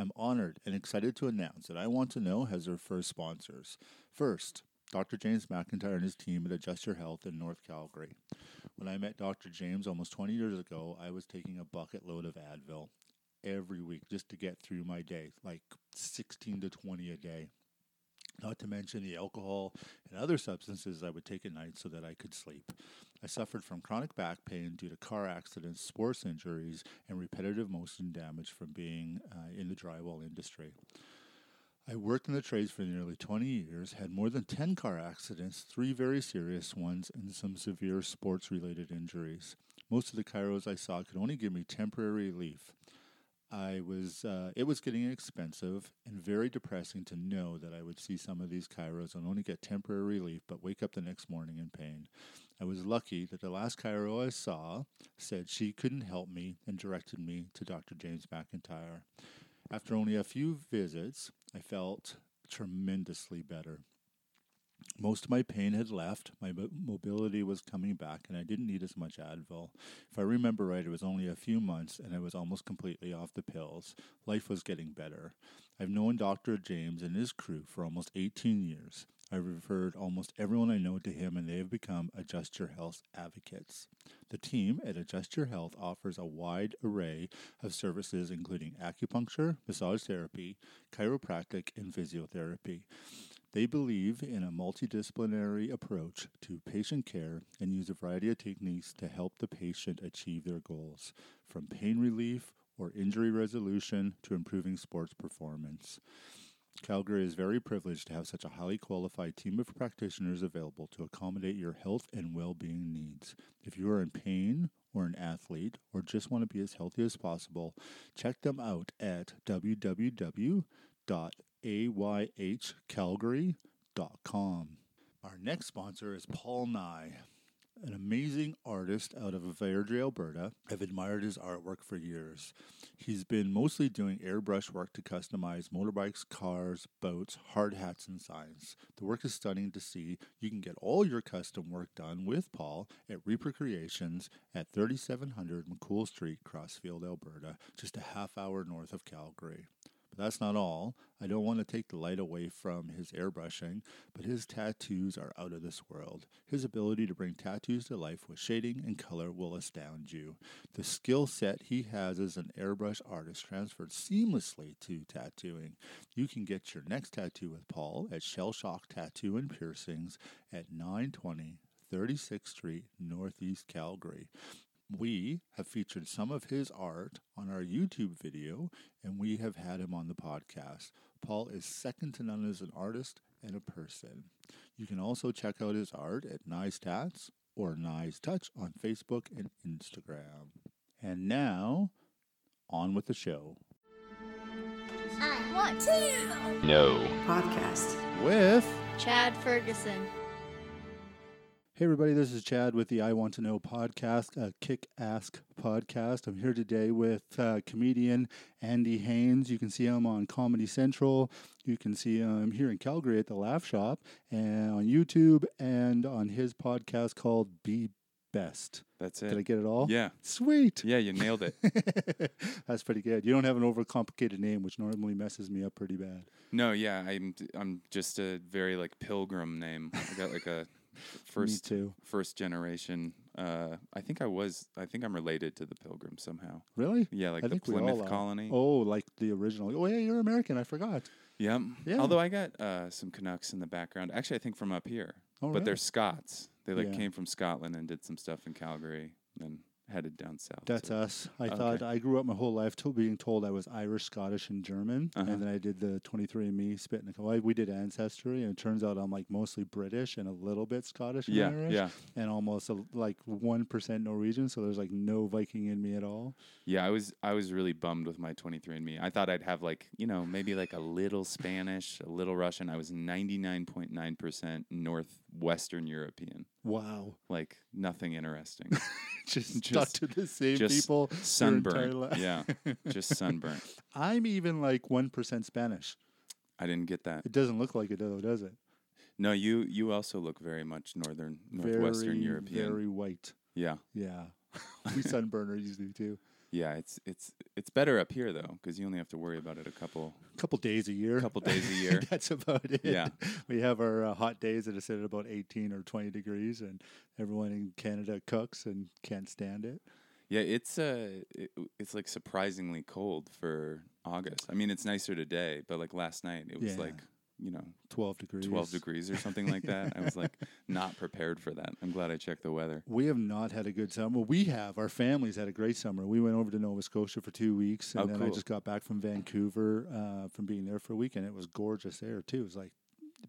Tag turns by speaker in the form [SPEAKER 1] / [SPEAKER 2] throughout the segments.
[SPEAKER 1] I'm honored and excited to announce that I Want to Know has their first sponsors. First, Dr. James McIntyre and his team at Adjust Your Health in North Calgary. When I met Dr. James almost 20 years ago, I was taking a bucket load of Advil every week just to get through my day, like 16 to 20 a day. Not to mention the alcohol and other substances I would take at night so that I could sleep. I suffered from chronic back pain due to car accidents, sports injuries, and repetitive motion damage from being uh, in the drywall industry. I worked in the trades for nearly 20 years, had more than 10 car accidents, three very serious ones, and some severe sports related injuries. Most of the chiros I saw could only give me temporary relief. I was uh, it was getting expensive and very depressing to know that I would see some of these chiros and only get temporary relief but wake up the next morning in pain. I was lucky that the last chiro I saw said she couldn't help me and directed me to Dr. James McIntyre. After only a few visits, I felt tremendously better. Most of my pain had left, my mobility was coming back, and I didn't need as much Advil. If I remember right, it was only a few months, and I was almost completely off the pills. Life was getting better. I've known Dr. James and his crew for almost 18 years. I've referred almost everyone I know to him, and they have become Adjust Your Health advocates. The team at Adjust Your Health offers a wide array of services, including acupuncture, massage therapy, chiropractic, and physiotherapy. They believe in a multidisciplinary approach to patient care and use a variety of techniques to help the patient achieve their goals, from pain relief or injury resolution to improving sports performance. Calgary is very privileged to have such a highly qualified team of practitioners available to accommodate your health and well being needs. If you are in pain or an athlete or just want to be as healthy as possible, check them out at www ayhcalgary.com. Our next sponsor is Paul Nye, an amazing artist out of Airdrie, Alberta. I've admired his artwork for years. He's been mostly doing airbrush work to customize motorbikes, cars, boats, hard hats, and signs. The work is stunning to see. You can get all your custom work done with Paul at Reaper Creations at 3700 McCool Street, Crossfield, Alberta, just a half hour north of Calgary. That's not all. I don't want to take the light away from his airbrushing, but his tattoos are out of this world. His ability to bring tattoos to life with shading and color will astound you. The skill set he has as an airbrush artist transferred seamlessly to tattooing. You can get your next tattoo with Paul at Shell Shock Tattoo and Piercings at 920 36th Street, Northeast Calgary. We have featured some of his art on our YouTube video, and we have had him on the podcast. Paul is second to none as an artist and a person. You can also check out his art at Nice Tats or Nice Touch on Facebook and Instagram. And now, on with the show.
[SPEAKER 2] I want to
[SPEAKER 3] know
[SPEAKER 4] podcast
[SPEAKER 1] with
[SPEAKER 2] Chad Ferguson.
[SPEAKER 1] Hey, everybody, this is Chad with the I Want to Know podcast, a kick ask podcast. I'm here today with uh, comedian Andy Haynes. You can see him on Comedy Central. You can see him here in Calgary at the Laugh Shop and on YouTube and on his podcast called Be Best.
[SPEAKER 3] That's it.
[SPEAKER 1] Did I get it all?
[SPEAKER 3] Yeah.
[SPEAKER 1] Sweet.
[SPEAKER 3] Yeah, you nailed it.
[SPEAKER 1] That's pretty good. You don't have an overcomplicated name, which normally messes me up pretty bad.
[SPEAKER 3] No, yeah, I'm I'm just a very like pilgrim name. I got like a first
[SPEAKER 1] too.
[SPEAKER 3] first generation. Uh, I think I was. I think I'm related to the Pilgrims somehow.
[SPEAKER 1] Really?
[SPEAKER 3] Yeah, like
[SPEAKER 1] I
[SPEAKER 3] the
[SPEAKER 1] think we all
[SPEAKER 3] Plymouth colony.
[SPEAKER 1] Oh, like the original. Oh, yeah, you're American. I forgot.
[SPEAKER 3] Yep.
[SPEAKER 1] Yeah.
[SPEAKER 3] Although I got uh, some Canucks in the background. Actually, I think from up here.
[SPEAKER 1] Oh,
[SPEAKER 3] but they're? Scots. They like
[SPEAKER 1] Yeah.
[SPEAKER 3] came from Scotland and did some stuff in Calgary, then headed down south.
[SPEAKER 1] That's
[SPEAKER 3] so-
[SPEAKER 1] us. I
[SPEAKER 3] Okay.
[SPEAKER 1] thought I grew up my whole life to being told I was Irish, Scottish, and German,
[SPEAKER 3] Uh-huh.
[SPEAKER 1] and then I did the 23andMe spit and we did ancestry, and it turns out I'm like mostly British and a little bit Scottish and
[SPEAKER 3] Yeah,
[SPEAKER 1] Irish,
[SPEAKER 3] yeah,
[SPEAKER 1] and almost a, like one percent Norwegian. So there's like no Viking in me at all.
[SPEAKER 3] yeah. I was I was really bummed with my 23andMe. I thought I'd have like you know maybe like a little Spanish, a little Russian. I was 99.9 percent northwestern European.
[SPEAKER 1] Wow,
[SPEAKER 3] Like nothing interesting.
[SPEAKER 1] just, stuck
[SPEAKER 3] Just-
[SPEAKER 1] to the same people. life.
[SPEAKER 3] Yeah, just sunburnt.
[SPEAKER 1] I'm even like one percent Spanish.
[SPEAKER 3] I didn't get that.
[SPEAKER 1] It doesn't look like it though, does it?
[SPEAKER 3] No, you you also look very much northern northwestern
[SPEAKER 1] very,
[SPEAKER 3] European.
[SPEAKER 1] very white.
[SPEAKER 3] Yeah.
[SPEAKER 1] Yeah, we sunburners do too.
[SPEAKER 3] Yeah, it's it's it's better up here though because you only have to worry about it a couple
[SPEAKER 1] couple days a year.
[SPEAKER 3] couple days a year.
[SPEAKER 1] That's about it.
[SPEAKER 3] Yeah.
[SPEAKER 1] We have our uh, hot days that are set at about 18 or 20 degrees, and everyone in Canada cooks and can't stand it.
[SPEAKER 3] Yeah, it's uh, it, it's like surprisingly cold for August. I mean, it's nicer today, but like last night, it was
[SPEAKER 1] Yeah.
[SPEAKER 3] like you know
[SPEAKER 1] 12 degrees.
[SPEAKER 3] 12 degrees or something like that. I was like not prepared for that. I'm glad I checked the weather.
[SPEAKER 1] We have not had a good summer. Well, we have. Our family's had a great summer. We went over to Nova Scotia for two weeks, and
[SPEAKER 3] Oh,
[SPEAKER 1] then I just got back from Vancouver uh, from being there for a week, and it was gorgeous there too. It was like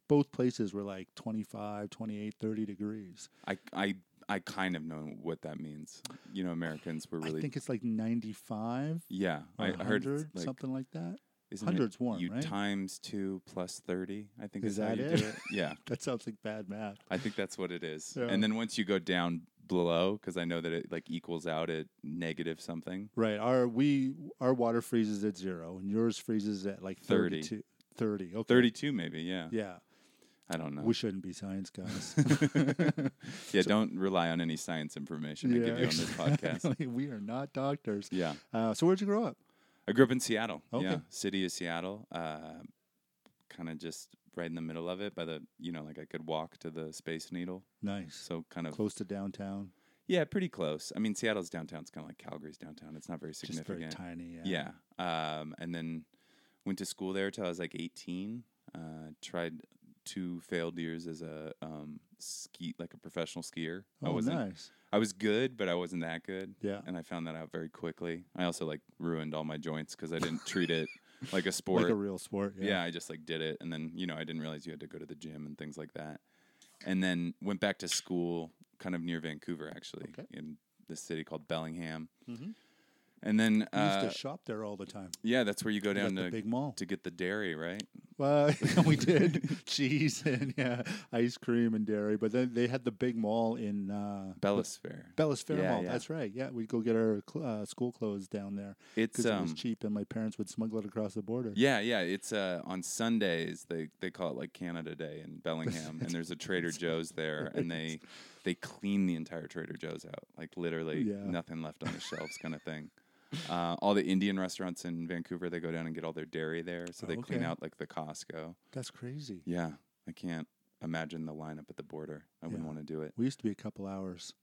[SPEAKER 1] both places were like 25, 28, 30 degrees.
[SPEAKER 3] I I I kind of know what that means. You know, Americans were really
[SPEAKER 1] I think it's like 95
[SPEAKER 3] yeah. I I heard like
[SPEAKER 1] something like that.
[SPEAKER 3] Isn't it
[SPEAKER 1] warm,
[SPEAKER 3] you
[SPEAKER 1] right?
[SPEAKER 3] times two plus thirty. I think
[SPEAKER 1] Is
[SPEAKER 3] is, how
[SPEAKER 1] that
[SPEAKER 3] you
[SPEAKER 1] it?
[SPEAKER 3] do it. Yeah,
[SPEAKER 1] That sounds like bad math.
[SPEAKER 3] I think that's what it is.
[SPEAKER 1] Yeah.
[SPEAKER 3] And then once you go down below, because I know that it like equals out at negative something.
[SPEAKER 1] Right. Our we our water freezes at zero, and yours freezes at like
[SPEAKER 3] 30.
[SPEAKER 1] 32. 30. Okay.
[SPEAKER 3] Thirty-two, maybe. Yeah.
[SPEAKER 1] Yeah.
[SPEAKER 3] I don't know.
[SPEAKER 1] We shouldn't be science guys.
[SPEAKER 3] yeah, don't rely on any science information I give you on this podcast.
[SPEAKER 1] we are not doctors.
[SPEAKER 3] Yeah.
[SPEAKER 1] Uh, so where'd you grow up?
[SPEAKER 3] I grew up in Seattle.
[SPEAKER 1] Okay.
[SPEAKER 3] Yeah, city of Seattle. Uh, kind of just right in the middle of it. By the you know, like I could walk to the Space Needle.
[SPEAKER 1] Nice.
[SPEAKER 3] So kind of
[SPEAKER 1] Close to downtown.
[SPEAKER 3] yeah, pretty close. I mean, Seattle's downtown. It's kind of like Calgary's downtown. It's not very significant.
[SPEAKER 1] Just very tiny. Yeah.
[SPEAKER 3] Yeah. Um, and then went to school there till I was like 18. Uh, tried two failed years as a um, ski, like a professional skier. I
[SPEAKER 1] Oh,
[SPEAKER 3] wasn't.
[SPEAKER 1] nice.
[SPEAKER 3] I was good, but I wasn't that good.
[SPEAKER 1] Yeah.
[SPEAKER 3] And I found that out very quickly. I also like ruined all my joints because I didn't treat it like a sport.
[SPEAKER 1] Like a real sport.
[SPEAKER 3] yeah.
[SPEAKER 1] Yeah.
[SPEAKER 3] I just like did it, and then you know I didn't realize you had to go to the gym and things like that. And then went back to school, kind of near Vancouver, actually,
[SPEAKER 1] Okay.
[SPEAKER 3] in this city called Bellingham.
[SPEAKER 1] Mhm.
[SPEAKER 3] And then,
[SPEAKER 1] We used
[SPEAKER 3] uh,
[SPEAKER 1] to shop there all the time.
[SPEAKER 3] yeah, that's where you go down
[SPEAKER 1] the
[SPEAKER 3] to
[SPEAKER 1] big mall.
[SPEAKER 3] to get the dairy, right?
[SPEAKER 1] Well, we did cheese and yeah, ice cream and dairy, but then they had the big mall in uh,
[SPEAKER 3] Bellis Fair.
[SPEAKER 1] Bellis Fair
[SPEAKER 3] Yeah,
[SPEAKER 1] Mall.
[SPEAKER 3] yeah.
[SPEAKER 1] That's right. Yeah, we'd go get our cl- uh, school clothes down there
[SPEAKER 3] It's
[SPEAKER 1] because it was
[SPEAKER 3] um,
[SPEAKER 1] cheap, and my parents would smuggle it across the border.
[SPEAKER 3] yeah, yeah. It's uh, on Sundays. They they call it like Canada Day in Bellingham, and there's a Trader Joe's there, and they they clean the entire Trader Joe's out, like literally
[SPEAKER 1] Yeah.
[SPEAKER 3] nothing left on the shelves, kind of thing. Uh, all the Indian restaurants in Vancouver, they go down and get all their dairy there, so they clean
[SPEAKER 1] Okay.
[SPEAKER 3] out like the Costco.
[SPEAKER 1] That's crazy.
[SPEAKER 3] Yeah, I can't imagine the lineup at the border. I wouldn't want to do it.
[SPEAKER 1] We used to be a couple hours,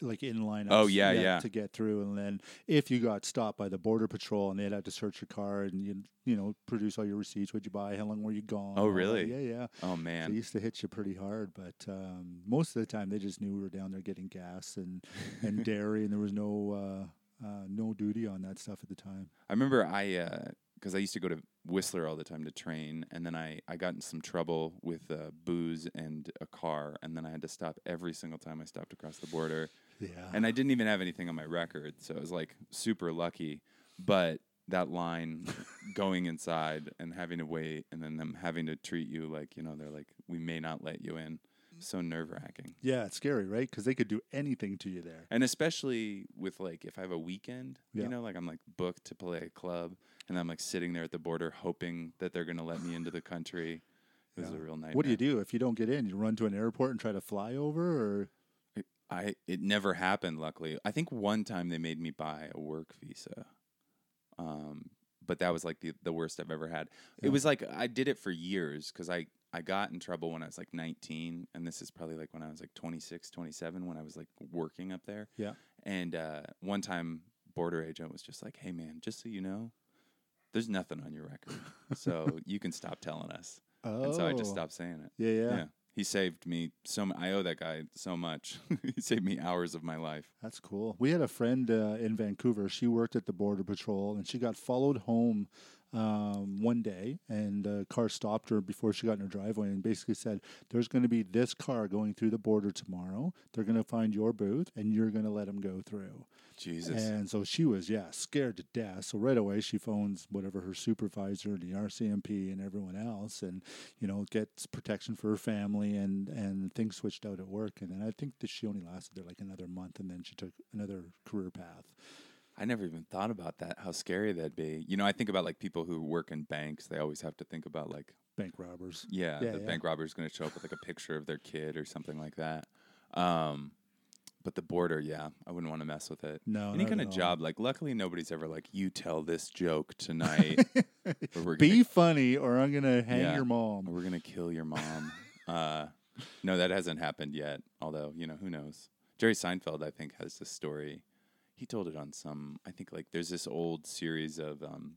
[SPEAKER 1] like in line.
[SPEAKER 3] Oh, yeah, yeah.
[SPEAKER 1] to get through, and then if you got stopped by the border patrol and they'd have to search your car and you you know produce all your receipts, what'd you buy, how long were you gone?
[SPEAKER 3] Oh, really?
[SPEAKER 1] Yeah, yeah.
[SPEAKER 3] Oh man.
[SPEAKER 1] They
[SPEAKER 3] man,
[SPEAKER 1] used to hit you pretty hard, but um, most of the time they just knew we were down there getting gas and, and dairy, and there was no uh, uh, no duty on that stuff at the time.
[SPEAKER 3] I remember I because I used to go to Whistler all the time to train, and then I I got in some trouble with uh, booze and a car, and then I had to stop every single time I stopped across the border,
[SPEAKER 1] Yeah,
[SPEAKER 3] and I didn't even have anything on my record, so I was like super lucky. But that line going inside and having to wait, and then them having to treat you like you know they're like we may not let you in, so nerve wracking.
[SPEAKER 1] yeah, it's scary, right? Because they could do anything to you there.
[SPEAKER 3] And especially with like if I have a weekend,
[SPEAKER 1] Yeah.
[SPEAKER 3] you know, like I'm like booked to play a club and I'm like sitting there at the border hoping that they're gonna let me into the country. It was
[SPEAKER 1] Yeah.
[SPEAKER 3] a real nightmare.
[SPEAKER 1] What do you do if you don't get in? You run to an airport and try to fly over, or
[SPEAKER 3] I it never happened, luckily. I think one time they made me buy a work visa. Um but that was like the, the worst I've ever had.
[SPEAKER 1] Yeah.
[SPEAKER 3] It was like I did it for years because I, I got in trouble when I was like 19. And this is probably like when I was like 26, 27, when I was like working up there.
[SPEAKER 1] yeah,
[SPEAKER 3] And uh, one time, border agent was just like, "Hey, man, just so you know, there's nothing on your record, so you can stop telling us."
[SPEAKER 1] oh,
[SPEAKER 3] And so I just stopped saying it.
[SPEAKER 1] Yeah, yeah,
[SPEAKER 3] He saved me so. m- I owe that guy so much. he saved me hours of my life.
[SPEAKER 1] That's cool. We had a friend uh, in Vancouver. She worked at the border patrol, and she got followed home um, one day, and a car stopped her before she got in her driveway, and basically said, "There's going to be this car going through the border tomorrow. They're going to find your booth, and you're going to let them go through."
[SPEAKER 3] Jesus.
[SPEAKER 1] And so she was, yeah, scared to death. So right away she phones whatever her supervisor, the RCMP, and everyone else, and you know gets protection for her family, and and things switched out at work. And then I think that she only lasted there like another month, and then she took another career path.
[SPEAKER 3] I never even thought about that. How scary that'd be. You know, I think about like people who work in banks. They always have to think about like,
[SPEAKER 1] Bank robbers.
[SPEAKER 3] yeah,
[SPEAKER 1] Yeah,
[SPEAKER 3] the
[SPEAKER 1] yeah.
[SPEAKER 3] bank robber's going to show up with like a picture of their kid or something like that. Um, but the border, yeah, I wouldn't want to mess with it.
[SPEAKER 1] No,
[SPEAKER 3] Any kind of job, like luckily nobody's ever like, you tell this joke tonight. or we're
[SPEAKER 1] Be
[SPEAKER 3] gonna,
[SPEAKER 1] funny, or I'm gonna hang
[SPEAKER 3] Yeah.
[SPEAKER 1] your
[SPEAKER 3] or
[SPEAKER 1] mom.
[SPEAKER 3] we're gonna kill your mom. uh, no, that hasn't happened yet. Although you know, who knows? Jerry Seinfeld, I think, has this story. He told it on some. I think like there's this old series of um,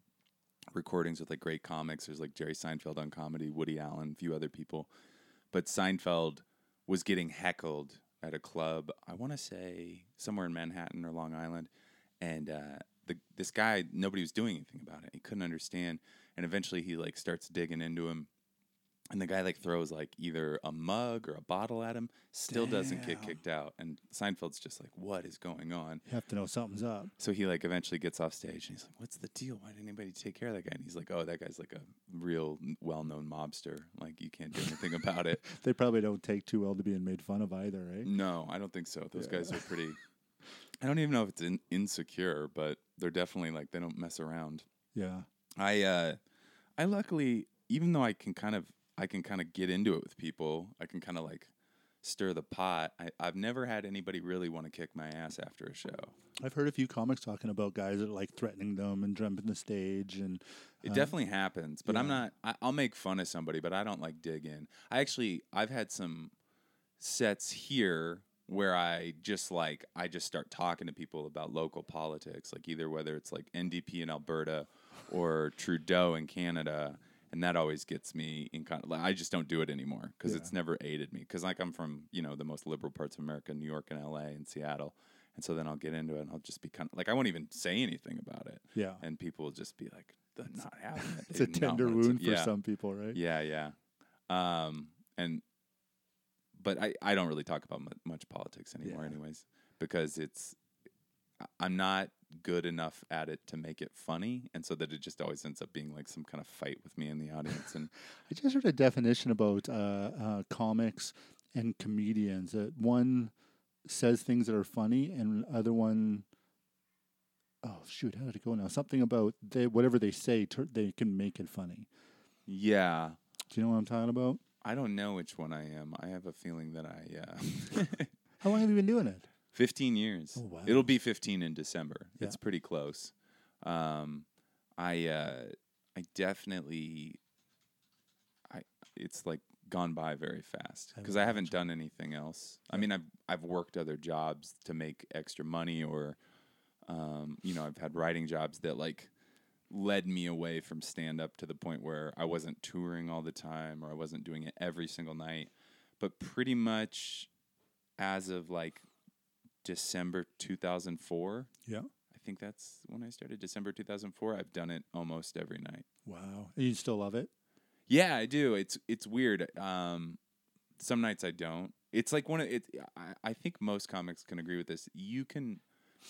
[SPEAKER 3] recordings with like great comics. There's like Jerry Seinfeld on comedy, Woody Allen, a few other people. But Seinfeld was getting heckled at a club. I want to say somewhere in Manhattan or Long Island, and uh, the this guy nobody was doing anything about it. He couldn't understand, and eventually he like starts digging into him. And the guy like throws like either a mug or a bottle at him, still doesn't get kicked out. And Seinfeld's just like, "What is going on?"
[SPEAKER 1] You have to know something's up.
[SPEAKER 3] So he like eventually gets off stage and he's like, "What's the deal? Why didn't anybody take care of that guy?" And he's like, "Oh, that guy's like a real well-known mobster. Like you can't do anything about it."
[SPEAKER 1] They probably don't take too well to being made fun of either, right?
[SPEAKER 3] No, I don't think so. Those
[SPEAKER 1] Yeah.
[SPEAKER 3] guys are pretty. I don't even know if it's in, insecure, but they're definitely like they don't mess around.
[SPEAKER 1] Yeah.
[SPEAKER 3] I uh, I luckily, even though I can kind of, I can kind of get into it with people. I can kind of like stir the pot. I, I've never had anybody really want to kick my ass after a show.
[SPEAKER 1] I've heard a few comics talking about guys that are like threatening them and jumping the stage and
[SPEAKER 3] It
[SPEAKER 1] Uh,
[SPEAKER 3] definitely happens, but I'm
[SPEAKER 1] yeah.
[SPEAKER 3] not. I, I'll make fun of somebody, but I don't like dig in. I actually, I've had some sets here where I just like I just start talking to people about local politics, like either whether it's like NDP in Alberta or Trudeau in Canada, and that always gets me in kind of. Like, I just don't do it anymore because
[SPEAKER 1] Yeah.
[SPEAKER 3] it's never aided me. Because like I'm from you know the most liberal parts of America, New York and L.A. and Seattle. And so then I'll get into it and I'll just be kind of like, I won't even say anything about it
[SPEAKER 1] yeah.
[SPEAKER 3] and people will just be like, "They're not it."
[SPEAKER 1] It's a tender
[SPEAKER 3] want to-
[SPEAKER 1] wound for
[SPEAKER 3] yeah.
[SPEAKER 1] some people, right?
[SPEAKER 3] Yeah, yeah. Um, and but I I don't really talk about mu- much politics anymore,
[SPEAKER 1] Yeah.
[SPEAKER 3] anyways, because it's I'm not good enough at it to make it funny, and so that it just always ends up being like some kind of fight with me in the audience. And
[SPEAKER 1] I just heard a definition about uh, uh, comics and comedians. That one says things that are funny, and other one, oh shoot, how did it go now? Something about they whatever they say, tur they can make it funny.
[SPEAKER 3] yeah,
[SPEAKER 1] Do you know what I'm talking about?
[SPEAKER 3] I don't know which one I am. I have a feeling that I uh,
[SPEAKER 1] How long have you been doing it?
[SPEAKER 3] 15 years.
[SPEAKER 1] Oh, wow.
[SPEAKER 3] It'll be 15 in December.
[SPEAKER 1] Yeah.
[SPEAKER 3] It's pretty close. Um, I uh, I definitely I it's like gone by very fast because I haven't done anything else. I mean, I've I've worked other jobs to make extra money, or um, you know, I've had writing jobs that like led me away from stand up to the point where I wasn't touring all the time or I wasn't doing it every single night. But pretty much as of like December 2004,
[SPEAKER 1] Yeah.
[SPEAKER 3] I think that's when I started December 2004, I've done it almost every night.
[SPEAKER 1] Wow. And you still love it?
[SPEAKER 3] Yeah, I do. It's it's weird. Um, some nights I don't. It's like one of it. I, I think most comics can agree with this. You can,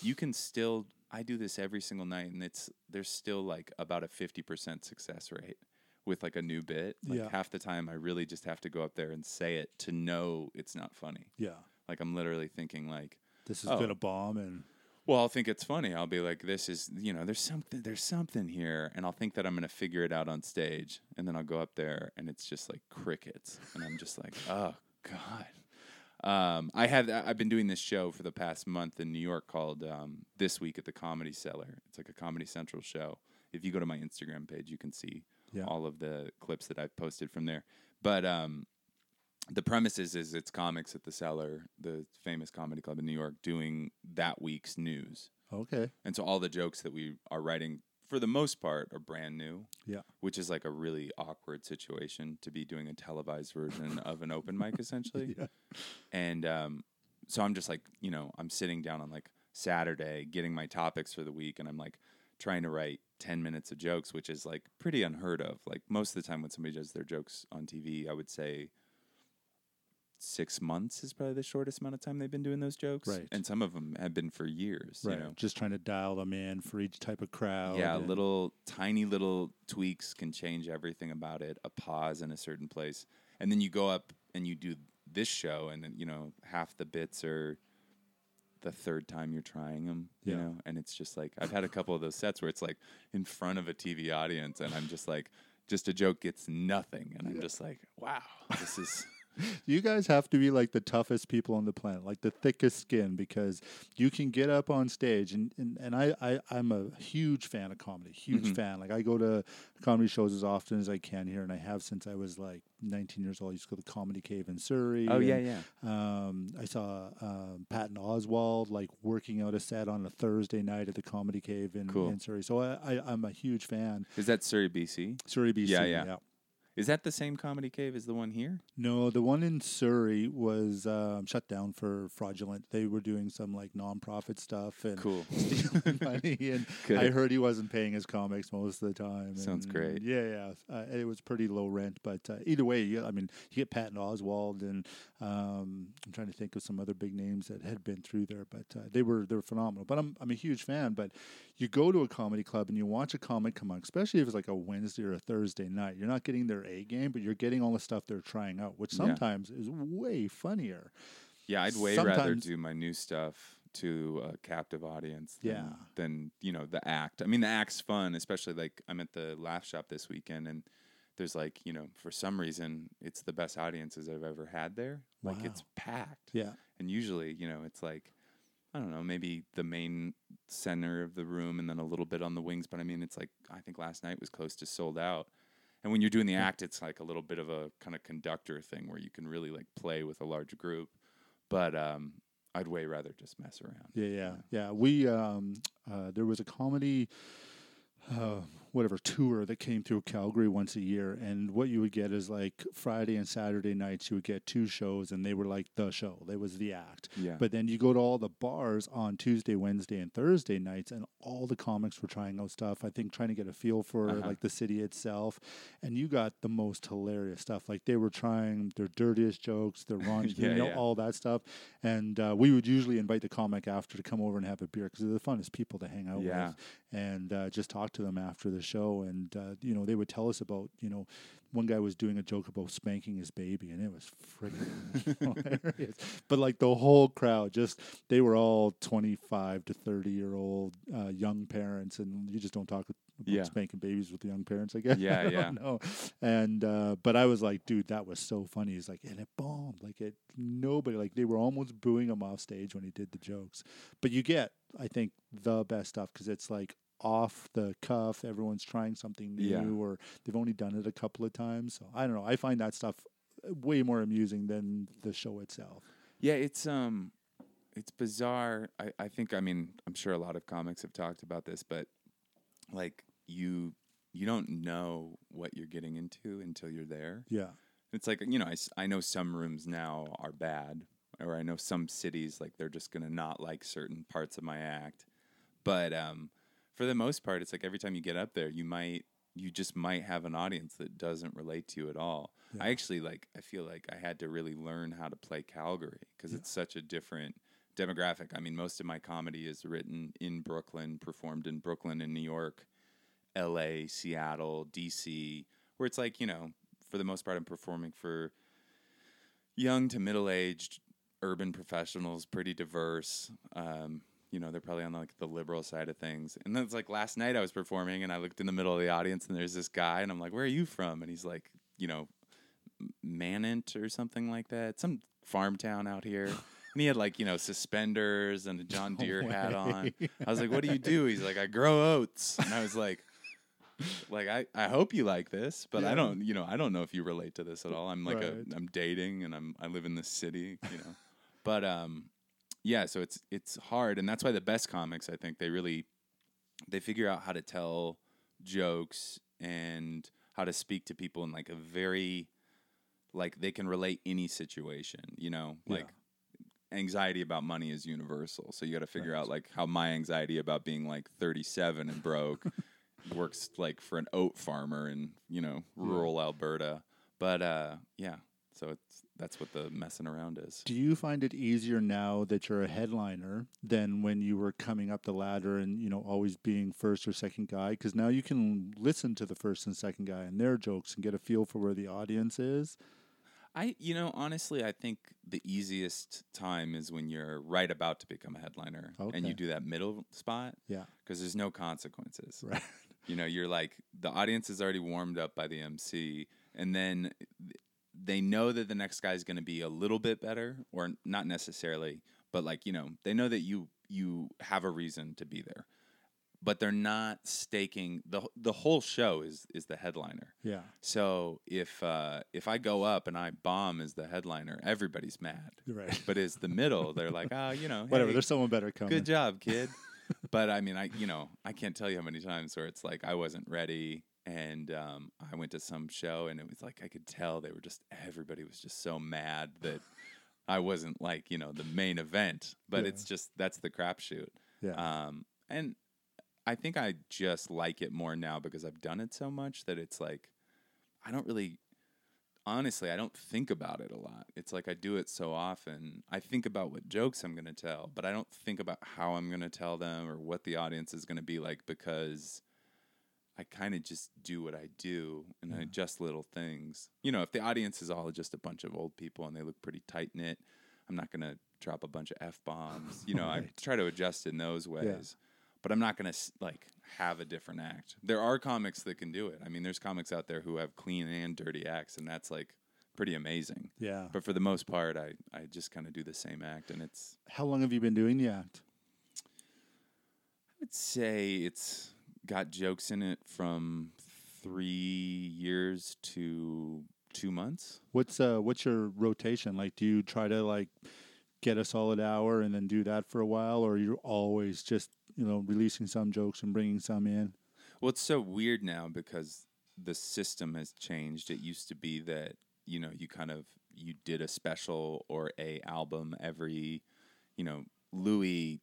[SPEAKER 3] you can still. I do this every single night, and it's there's still like about a fifty percent success rate with like a new bit. Like
[SPEAKER 1] Yeah.
[SPEAKER 3] half the time, I really just have to go up there and say it to know it's not funny.
[SPEAKER 1] Yeah.
[SPEAKER 3] Like I'm literally thinking like,
[SPEAKER 1] This is
[SPEAKER 3] Oh.
[SPEAKER 1] gonna bomb and
[SPEAKER 3] well, I'll think it's funny. I'll be like, this is, you know, there's something, there's something here. And I'll think that I'm going to figure it out on stage. And then I'll go up there and it's just like crickets. And I'm just like, oh, God. Um, I have, I've been doing this show for the past month in New York called um, This Week at the Comedy Cellar. It's like a Comedy Central show. If you go to my Instagram page, you can see
[SPEAKER 1] Yeah.
[SPEAKER 3] all of the clips that I've posted from there. But um, the premise is, is it's comics at the Cellar, the famous comedy club in New York, doing that week's news.
[SPEAKER 1] okay.
[SPEAKER 3] And so all the jokes that we are writing, for the most part, are brand new.
[SPEAKER 1] Yeah.
[SPEAKER 3] Which is like a really awkward situation to be doing a televised version of an open mic, essentially.
[SPEAKER 1] Yeah.
[SPEAKER 3] And um, so I'm just like, you know, I'm sitting down on like Saturday, getting my topics for the week, and I'm like trying to write 10 minutes of jokes, which is like pretty unheard of. Like most of the time when somebody does their jokes on TV, I would say six months is probably the shortest amount of time they've been doing those jokes.
[SPEAKER 1] Right.
[SPEAKER 3] And some of them have been for years,
[SPEAKER 1] Right.
[SPEAKER 3] you know.
[SPEAKER 1] Just trying to dial them in for each type of crowd.
[SPEAKER 3] Yeah, little tiny little tweaks can change everything about it. A pause in a certain place, and then you go up and you do this show, and then you know half the bits are the third time you're trying them. You
[SPEAKER 1] Yeah.
[SPEAKER 3] know, and it's just like I've had a couple of those sets where it's like in front of a TV audience, and I'm just like, just a joke gets nothing, and I'm just like, wow, this is
[SPEAKER 1] you guys have to be like the toughest people on the planet, like the thickest skin, because you can get up on stage and and, and I, I I'm a huge fan of comedy, huge
[SPEAKER 3] Mhm.
[SPEAKER 1] fan. Like I go to comedy shows as often as I can here, and I have since I was like 19 years old. I used to go to the Comedy Cave in Surrey.
[SPEAKER 3] Oh yeah,
[SPEAKER 1] and,
[SPEAKER 3] yeah.
[SPEAKER 1] Um, I saw um, Patton Oswalt like working out a set on a Thursday night at the Comedy Cave in,
[SPEAKER 3] Cool.
[SPEAKER 1] in Surrey. So I, I I'm a huge fan.
[SPEAKER 3] Is that Surrey, BC?
[SPEAKER 1] Surrey, BC.
[SPEAKER 3] Yeah, yeah. Is that the same comedy cave as the one here?
[SPEAKER 1] No, the one in Surrey was um, shut down for fraudulent. They were doing some like nonprofit stuff and
[SPEAKER 3] Cool.
[SPEAKER 1] stealing money. And
[SPEAKER 3] Good.
[SPEAKER 1] I heard he wasn't paying his comics most of the time.
[SPEAKER 3] Sounds
[SPEAKER 1] and
[SPEAKER 3] great.
[SPEAKER 1] Yeah, yeah. Uh, it was pretty low rent, but uh, either way, yeah, I mean, you get Patton Oswalt, and um, I'm trying to think of some other big names that had been through there, but uh, they were they were phenomenal. But I'm I'm a huge fan. But you go to a comedy club and you watch a comic come on, especially if it's like a Wednesday or a Thursday night. You're not getting their A game, but you're getting all the stuff they're trying out, which
[SPEAKER 3] Yeah.
[SPEAKER 1] sometimes is way funnier.
[SPEAKER 3] Yeah, I'd way rather do my new stuff to a captive audience than,
[SPEAKER 1] Yeah.
[SPEAKER 3] than you know the act. I mean, the act's fun, especially like I'm at the Laugh Shop this weekend, and there's like you know for some reason it's the best audiences I've ever had there. Like it's packed,
[SPEAKER 1] Yeah.
[SPEAKER 3] and usually you know it's like I don't know maybe the main center of the room and then a little bit on the wings, but I mean it's like I think last night was close to sold out. And when you're doing the act, it's like a little bit of a kind of conductor thing where you can really like play with a large group. But um, I'd way rather just mess around.
[SPEAKER 1] Yeah, yeah, yeah. We um, uh, there was a comedy, uh, whatever tour that came through Calgary once a year, and what you would get is like Friday and Saturday nights you would get two shows, and they were like the show. They was the act.
[SPEAKER 3] Yeah.
[SPEAKER 1] But then you go to all the bars on Tuesday, Wednesday, and Thursday nights, and all the comics were trying out stuff. I think trying to get a feel for
[SPEAKER 3] Uh-huh.
[SPEAKER 1] like the city itself, and you got the most hilarious stuff. Like they were trying their dirtiest jokes, their raunch,
[SPEAKER 3] Yeah,
[SPEAKER 1] you know,
[SPEAKER 3] yeah.
[SPEAKER 1] all that stuff. And uh, we would usually invite the comic after to come over and have a beer because they're the funnest people to hang out
[SPEAKER 3] Yeah.
[SPEAKER 1] with, and uh, just talk to them after the show. And uh, you know, they would tell us about you know. One guy was doing a joke about spanking his baby, and it was freaking hilarious. But like the whole crowd, just they were all twenty-five to thirty-year-old uh, young parents, and you just don't talk about
[SPEAKER 3] Yeah.
[SPEAKER 1] spanking babies with the young parents, I guess.
[SPEAKER 3] Yeah,
[SPEAKER 1] I
[SPEAKER 3] yeah.
[SPEAKER 1] know. And uh, but I was like, dude, that was so funny. He's like, and it bombed. Like it, nobody like they were almost booing him off stage when he did the jokes. But you get, I think, the best stuff because it's like off the cuff. Everyone's trying something new,
[SPEAKER 3] Yeah.
[SPEAKER 1] or they've only done it a couple of times. So I don't know. I find that stuff uh, way more amusing than the show itself.
[SPEAKER 3] Yeah, it's um it's bizarre. I, I think I mean, I'm sure a lot of comics have talked about this, but like you you don't know what you're getting into until you're there.
[SPEAKER 1] Yeah.
[SPEAKER 3] It's like, you know, I I know some rooms now are bad, or I know some cities, like, they're just going to not like certain parts of my act. But um, for the most part, it's like every time you get up there, you might, you just might have an audience that doesn't relate to you at all. I actually, like, I feel like I had to really learn how to play Calgary because it's such a different demographic. I mean, most of my comedy is written in Brooklyn, performed in Brooklyn and New York. LA, Seattle, DC, where it's like, you know, for the most part, I'm performing for young to middle aged urban professionals, pretty diverse. Um, you know, they're probably on like the liberal side of things. And then it's like last night I was performing and I looked in the middle of the audience and there's this guy and I'm like, where are you from? And he's like, you know, Manant or something like that, some farm town out here. And he had like, you know, suspenders and a John
[SPEAKER 1] No
[SPEAKER 3] Deere hat on. I was like, "What do you do?" He's like, "I grow oats." And I was like, "Like I, I hope you like this, but I don't, you know, I don't know if you relate to this at all. I'm like
[SPEAKER 1] Right.
[SPEAKER 3] a, I'm dating and I'm I live in this city, you know." but um, yeah, so it's it's hard, and that's why the best comics, I think, they really they figure out how to tell jokes and how to speak to people in like a very like they can relate any situation, you know,
[SPEAKER 1] Yeah.
[SPEAKER 3] like anxiety about money is universal. So you got to figure
[SPEAKER 1] Right.
[SPEAKER 3] out like how my anxiety about being like 37 and broke works like for an oat farmer in, you know, rural Alberta. But uh yeah, so it's that's what the messing around is.
[SPEAKER 1] Do you find it easier now that you're a headliner than when you were coming up the ladder and you know always being first or second guy? Because now you can listen to the first and second guy and their jokes and get a feel for where the audience is.
[SPEAKER 3] I, you know, honestly, I think the easiest time is when you're right about to become a headliner and you do that middle spot
[SPEAKER 1] Yeah,
[SPEAKER 3] because there's no consequences.
[SPEAKER 1] right.
[SPEAKER 3] You know, you're like the audience is already warmed up by the MC, and then th- they know that the next guy is going to be a little bit better or not necessarily but like you know they know that you you have a reason to be there but they're not staking the the whole show is is the headliner
[SPEAKER 1] Yeah.
[SPEAKER 3] so if uh if i go up and i bomb as the headliner everybody's mad
[SPEAKER 1] Right.
[SPEAKER 3] but as the middle they're like ah you know
[SPEAKER 1] Whatever.
[SPEAKER 3] hey,
[SPEAKER 1] There's someone better coming.
[SPEAKER 3] good job kid but i mean i you know i can't tell you how many times where it's like i wasn't ready and um, i went to some show and it was like i could tell they were just everybody was just so mad that i wasn't like you know the main event but
[SPEAKER 1] Yeah.
[SPEAKER 3] it's just that's the crapshoot
[SPEAKER 1] Yeah.
[SPEAKER 3] um, and i think i just like it more now because i've done it so much that it's like i don't really honestly i don't think about it a lot it's like i do it so often i think about what jokes i'm going to tell but i don't think about how i'm going to tell them or what the audience is going to be like because i kind of just do what i do and i adjust little things you know if the audience is all just a bunch of old people and they look pretty tight knit i'm not going to drop a bunch of f-bombs you know i try to adjust in those ways but I'm not gonna like have a different act. There are comics that can do it. I mean, there's comics out there who have clean and dirty acts, and that's like pretty amazing.
[SPEAKER 1] yeah.
[SPEAKER 3] But for the most part, I I just kind of do the same act, and it's
[SPEAKER 1] How long have you been doing the act?
[SPEAKER 3] I would say it's got jokes in it from three years to two months.
[SPEAKER 1] What's uh what's your rotation? Like do you try to like get a solid hour and then do that for a while or you're always just, you know, releasing some jokes and bringing some in?
[SPEAKER 3] Well, it's so weird now because the system has changed. It used to be that you know you kind of you did a special or a album every, you know, Louis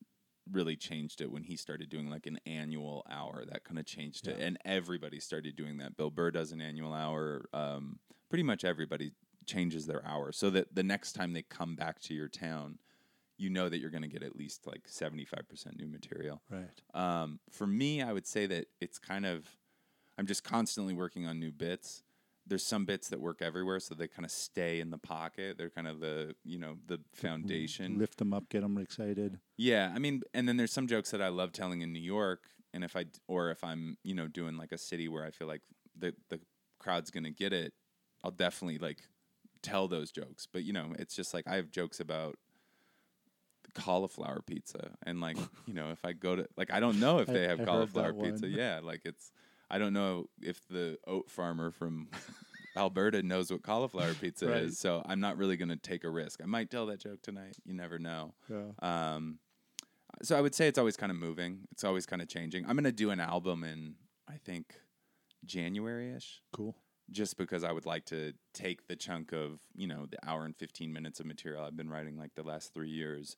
[SPEAKER 3] really changed it when he started doing like an annual hour. That kind of changed it, and everybody started doing that. Bill Burr does an annual hour. Um, pretty much everybody changes their hour so that the next time they come back to your town, you know that you're going to get at least like seventy five percent new material.
[SPEAKER 1] Right.
[SPEAKER 3] Um, for me, I would say that it's kind of I'm just constantly working on new bits. There's some bits that work everywhere, so they kind of stay in the pocket. They're kind of the you know the mm-hmm. foundation.
[SPEAKER 1] Lift them up, get them excited.
[SPEAKER 3] Yeah, I mean, and then there's some jokes that I love telling in New York, and if I or if I'm you know doing like a city where I feel like the the crowd's gonna get it, I'll definitely like tell those jokes. But you know, it's just like I have jokes about cauliflower pizza, and like you know, if I go to like I don't know if they have cauliflower pizza. Yeah, like it's I don't know if the oat farmer from. Alberta knows what cauliflower pizza
[SPEAKER 1] Right.
[SPEAKER 3] is, so I'm not really going to take a risk. I might tell that joke tonight. You never know.
[SPEAKER 1] Yeah.
[SPEAKER 3] Um, so I would say it's always kind of moving. It's always kind of changing. I'm gonna do an album in I think January ish,
[SPEAKER 1] Cool.
[SPEAKER 3] just because I would like to take the chunk of you know the hour and 15 minutes of material I've been writing like the last three years,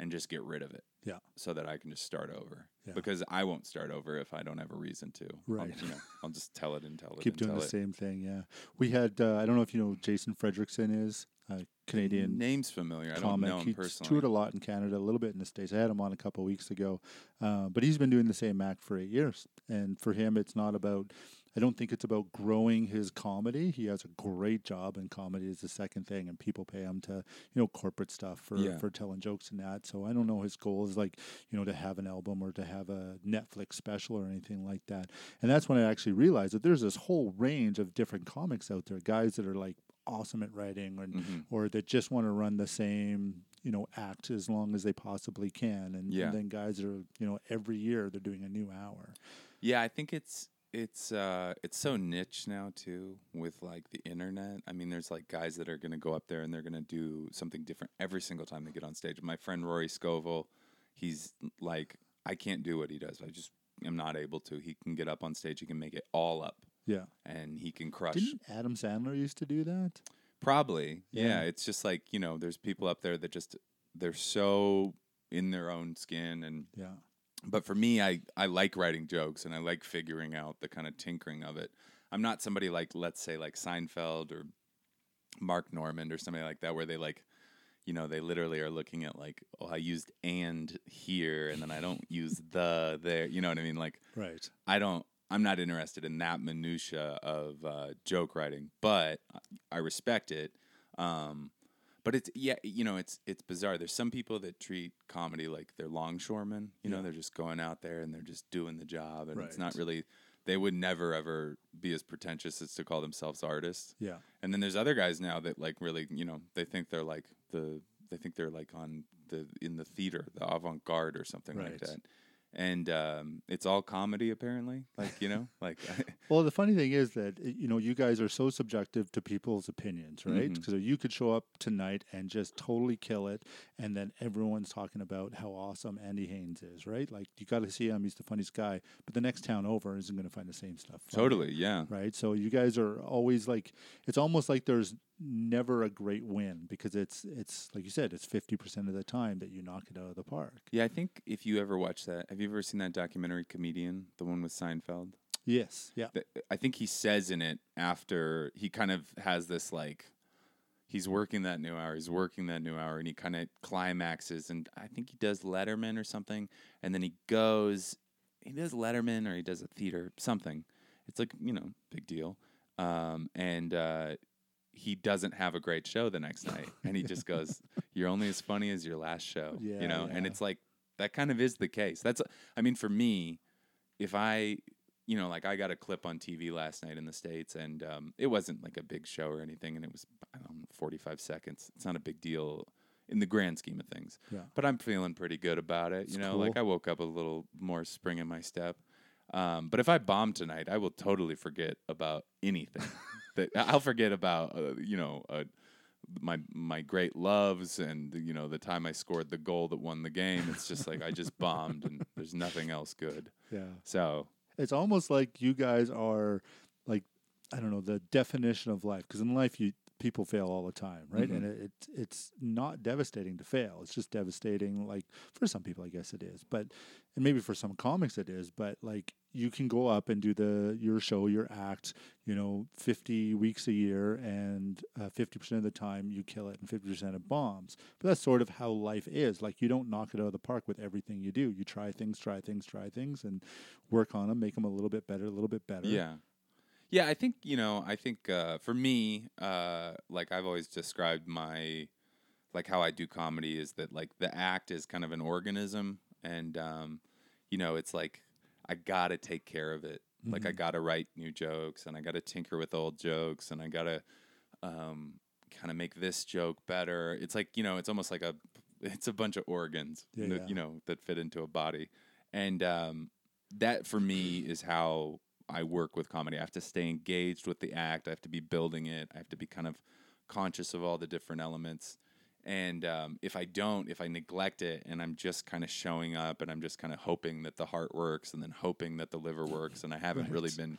[SPEAKER 3] and just get rid of it.
[SPEAKER 1] Yeah.
[SPEAKER 3] So that I can just start over.
[SPEAKER 1] Yeah.
[SPEAKER 3] Because I won't start over if I don't have a reason to. I'll,
[SPEAKER 1] Right.
[SPEAKER 3] you know, I'll just tell it and tell it.
[SPEAKER 1] Keep doing the
[SPEAKER 3] it.
[SPEAKER 1] same thing, yeah. We had uh, I don't know if you know who Jason Fredrickson is, a Canadian
[SPEAKER 3] Name's familiar. I don't
[SPEAKER 1] comic.
[SPEAKER 3] know him
[SPEAKER 1] He's
[SPEAKER 3] personally.
[SPEAKER 1] toured a lot in Canada, a little bit in the States. I had him on a couple of weeks ago. Uh, but he's been doing the same act for eight years. And for him, it's not about, I don't think it's about growing his comedy. He has a great job in comedy is the second thing. And people pay him to, you know, corporate stuff for,
[SPEAKER 3] Yeah.
[SPEAKER 1] for telling jokes and that. So I don't know his goal is like, you know, to have an album or to have a Netflix special or anything like that. And that's when I actually realized that there's this whole range of different comics out there, guys that are like awesome at writing and
[SPEAKER 3] Mhm.
[SPEAKER 1] or that just want to run the same you know act as long as they possibly can and,
[SPEAKER 3] Yeah.
[SPEAKER 1] and then guys that are you know every year they're doing a new hour
[SPEAKER 3] Yeah, I think it's it's uh it's so niche now too with like the internet. I mean, there's like guys that are gonna go up there and they're gonna do something different every single time they get on stage. My friend Rory Scovel, he's like, I can't do what he does. I just am not able to. He can get up on stage, he can make it all up,
[SPEAKER 1] yeah
[SPEAKER 3] and he can crush.
[SPEAKER 1] didn't adam sandler used to do that
[SPEAKER 3] Probably, yeah.
[SPEAKER 1] Yeah.
[SPEAKER 3] It's just like you know, there's people up there that just they're so in their own skin and
[SPEAKER 1] yeah
[SPEAKER 3] but for me I, I like writing jokes and i like figuring out the kind of tinkering of it. I'm not somebody like let's say like seinfeld or mark normand or somebody like that where they like you know they literally are looking at like oh i used and here and then i don't use the there you know what i mean? Like
[SPEAKER 1] right.
[SPEAKER 3] I don't i'm not interested in that minutia of uh, joke writing but i respect it um, but it's yeah, you know, it's it's bizarre. There's some people that treat comedy like they're longshoremen. You know, they're just going out there and they're just doing the job, and it's not really they would never ever be as pretentious as to call themselves artists.
[SPEAKER 1] Yeah.
[SPEAKER 3] And then there's other guys now that like really, you know, they think they're like the they think they're like on the in the theater, the avant garde or something like that. And um, it's all comedy apparently. Like, you know, like
[SPEAKER 1] Well, the funny thing is that uh, you know you guys are so subjective to people's opinions, right?
[SPEAKER 3] Mhm.
[SPEAKER 1] You could show up tonight and just totally kill it, and then everyone's talking about how awesome Andy Haynes is, right? Like you got to see him; he's the funniest guy. But the next town over isn't going to find the same stuff. funny,
[SPEAKER 3] totally, yeah.
[SPEAKER 1] right? So you guys are always like, it's almost like there's never a great win because it's it's like you said, it's fifty percent of the time that you knock it out of the park.
[SPEAKER 3] Yeah, I think if you ever watch that, have you ever seen that documentary Comedian, the one with Seinfeld?
[SPEAKER 1] Yes, yeah,
[SPEAKER 3] I think he says in it after he kind of has this like he's working that new hour, he's working that new hour, and he kind of climaxes, and I think he does Letterman or something, and then he goes, he does Letterman or he does a theater something. It's like you know big deal, um, and uh, he doesn't have a great show the next night, and he just goes, "You're only as funny as your last show,"
[SPEAKER 1] Yeah,
[SPEAKER 3] you know, and it's like that kind of is the case. That's I mean for me, if I you know, like I got a clip on TV last night in the States and um, it wasn't like a big show or anything. And it was, I don't know, 45 seconds. It's not a big deal in the grand scheme of things.
[SPEAKER 1] Yeah.
[SPEAKER 3] But I'm feeling pretty good about it. You
[SPEAKER 1] It's
[SPEAKER 3] know, like. I woke up a little more spring in my step. Um, but if I bomb tonight, I will totally forget about anything. that I'll forget about, uh, you know, uh, my my great loves and you know the time I scored the goal that won the game. It's just like I just bombed and there's nothing else good.
[SPEAKER 1] yeah.
[SPEAKER 3] So
[SPEAKER 1] it's almost like you guys are like I don't know the definition of life because in life you people fail all the time, right?
[SPEAKER 3] Mhm.
[SPEAKER 1] And it, it's it's not devastating to fail. It's just devastating, like for some people, I guess it is, but and maybe for some comics it is. But like you can go up and do the your show, your act, you know, fifty weeks a year, and uh, fifty percent of the time you kill it, and fifty percent of bombs. But that's sort of how life is. Like you don't knock it out of the park with everything you do. You try things, try things, try things, and work on them, make them a little bit better, a little bit better.
[SPEAKER 3] Yeah. Yeah, I think, you know, I think uh, for me, uh, like I've always described my, like how I do comedy is that like the act is kind of an organism and, um, you know, it's like I got to take care of it. Like I
[SPEAKER 1] Mhm.
[SPEAKER 3] got to write new jokes and I got to tinker with old jokes and I got to um, kind of make this joke better. It's like, you know, it's almost like a, it's a bunch of organs,
[SPEAKER 1] Yeah,
[SPEAKER 3] that,
[SPEAKER 1] yeah.
[SPEAKER 3] you know, that fit into a body. And um, that for me is how I work with comedy. I have to stay engaged with the act. I have to be building it. I have to be kind of conscious of all the different elements. And um, if I don't, if I neglect it and I'm just kind of showing up and I'm just kind of hoping that the heart works and then hoping that the liver works and I haven't really been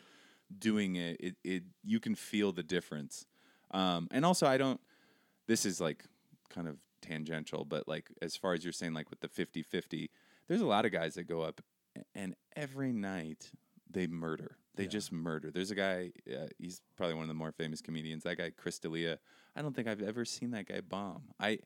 [SPEAKER 3] doing it, it, it you can feel the difference. Um, and also, I don't, this is like kind of tangential, but like as far as you're saying, like with the 50 50, there's a lot of guys that go up and every night they murder. They
[SPEAKER 1] Yeah.
[SPEAKER 3] just murder. There's a guy, uh, he's probably one of the more famous comedians. That guy, Chris D'Elia. I don't think I've ever seen that guy bomb. I,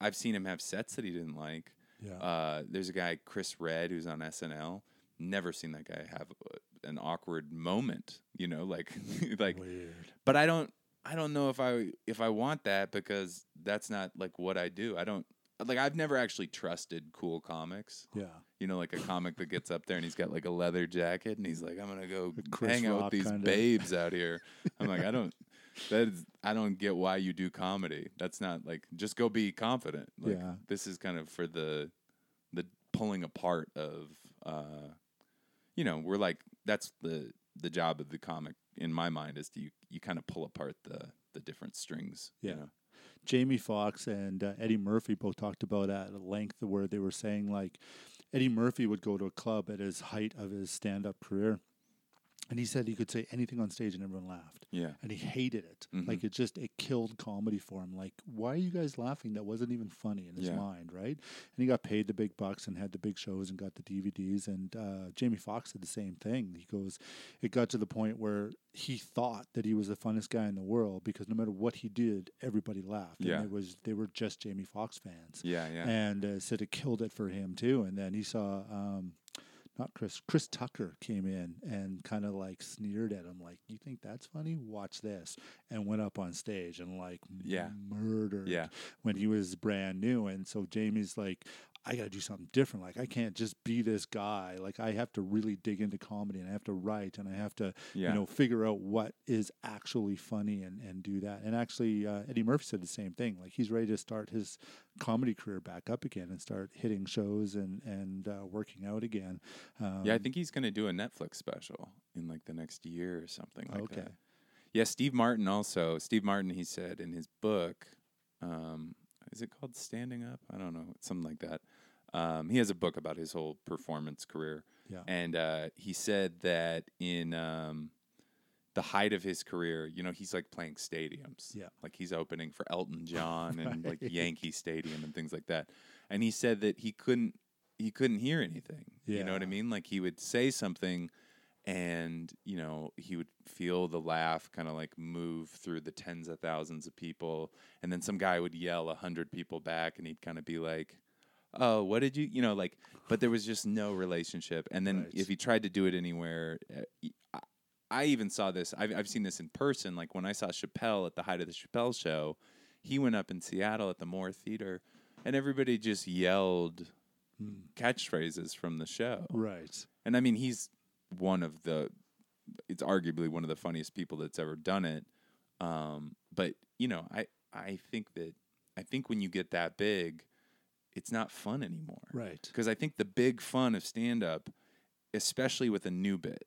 [SPEAKER 3] I've seen him have sets that he didn't like.
[SPEAKER 1] yeah.
[SPEAKER 3] Uh, there's a guy, Chris Redd, who's on SNL. Never seen that guy have uh, an awkward moment. You know, like, like
[SPEAKER 1] Weird.
[SPEAKER 3] but I don't I don't know if I if I want that because that's not like what I do. I don't like I've never actually trusted cool comics.
[SPEAKER 1] Yeah.
[SPEAKER 3] You know, like a comic that gets up there and he's got like a leather jacket and he's like, I'm gonna go
[SPEAKER 1] Chris
[SPEAKER 3] hang out with these
[SPEAKER 1] kinda.
[SPEAKER 3] babes out here. I'm like, I don't that is I don't get why you do comedy. That's not like just go be confident. Like
[SPEAKER 1] Yeah.
[SPEAKER 3] this is kind of for the the pulling apart of uh you know, we're like that's the the job of the comic in my mind is to you you kind of pull apart the the different strings.
[SPEAKER 1] Yeah.
[SPEAKER 3] You know?
[SPEAKER 1] Jamie Foxx and uh, Eddie Murphy both talked about at length where they were saying like Eddie Murphy would go to a club at his height of his stand-up career, and he said he could say anything on stage and everyone laughed,
[SPEAKER 3] Yeah.
[SPEAKER 1] and he hated it.
[SPEAKER 3] Mhm.
[SPEAKER 1] Like it just it killed comedy for him. Like why are you guys laughing? That wasn't even funny in his
[SPEAKER 3] Yeah.
[SPEAKER 1] mind, right? And he got paid the big bucks and had the big shows and got the DVDs. And uh, Jamie Foxx did the same thing. He goes, it got to the point where he thought that he was the funnest guy in the world because no matter what he did, everybody laughed.
[SPEAKER 3] Yeah.
[SPEAKER 1] And it was they were just Jamie Foxx fans.
[SPEAKER 3] Yeah, yeah.
[SPEAKER 1] And uh, said it killed it for him too. And then he saw um, not Chris, Chris Tucker came in and kind of like sneered at him, like, "You think that's funny. Watch this, and went up on stage and like
[SPEAKER 3] Yeah.
[SPEAKER 1] murdered
[SPEAKER 3] Yeah.
[SPEAKER 1] when he was brand new. And so Jamie's like, I got to do something different. Like I can't just be this guy. Like I have to really dig into comedy and I have to write and I have to,
[SPEAKER 3] Yeah.
[SPEAKER 1] you know, figure out what is actually funny and, and do that. And actually, uh, Eddie Murphy said the same thing. Like he's ready to start his comedy career back up again and start hitting shows and, and uh, working out again. Um,
[SPEAKER 3] yeah, I think he's going to do a Netflix special in like the next year or something like
[SPEAKER 1] Okay.
[SPEAKER 3] that. Yeah, Steve Martin also. Steve Martin, he said in his book, um, is it called Standing Up? I don't know, something like that. Um, he has a book about his whole performance career,
[SPEAKER 1] Yeah.
[SPEAKER 3] and uh, he said that in um, the height of his career, you know, he's like playing stadiums.
[SPEAKER 1] Yeah.
[SPEAKER 3] like he's opening for Elton John and like Yankee Stadium and things like that. And he said that he couldn't he couldn't hear anything. Yeah. You know what I mean? Like he would say something and you know he would feel the laugh kind of like move through the tens of thousands of people and then some guy would yell a hundred people back and he'd kind of be like oh what did you you know like but there was just no relationship and then
[SPEAKER 1] Right.
[SPEAKER 3] if he tried to do it anywhere I, I- I even saw this I've, I've seen this in person like when i saw chappelle at the height of the chappelle show he went up in seattle at the moore theater and everybody just yelled
[SPEAKER 1] Mm.
[SPEAKER 3] catchphrases from the show
[SPEAKER 1] Right.
[SPEAKER 3] and I mean, he's one of the, it's arguably one of the funniest people that's ever done it. Um, but you know, I I think that I think when you get that big, it's not fun anymore.
[SPEAKER 1] Right.
[SPEAKER 3] Because I think the big fun of stand up, especially with a new bit,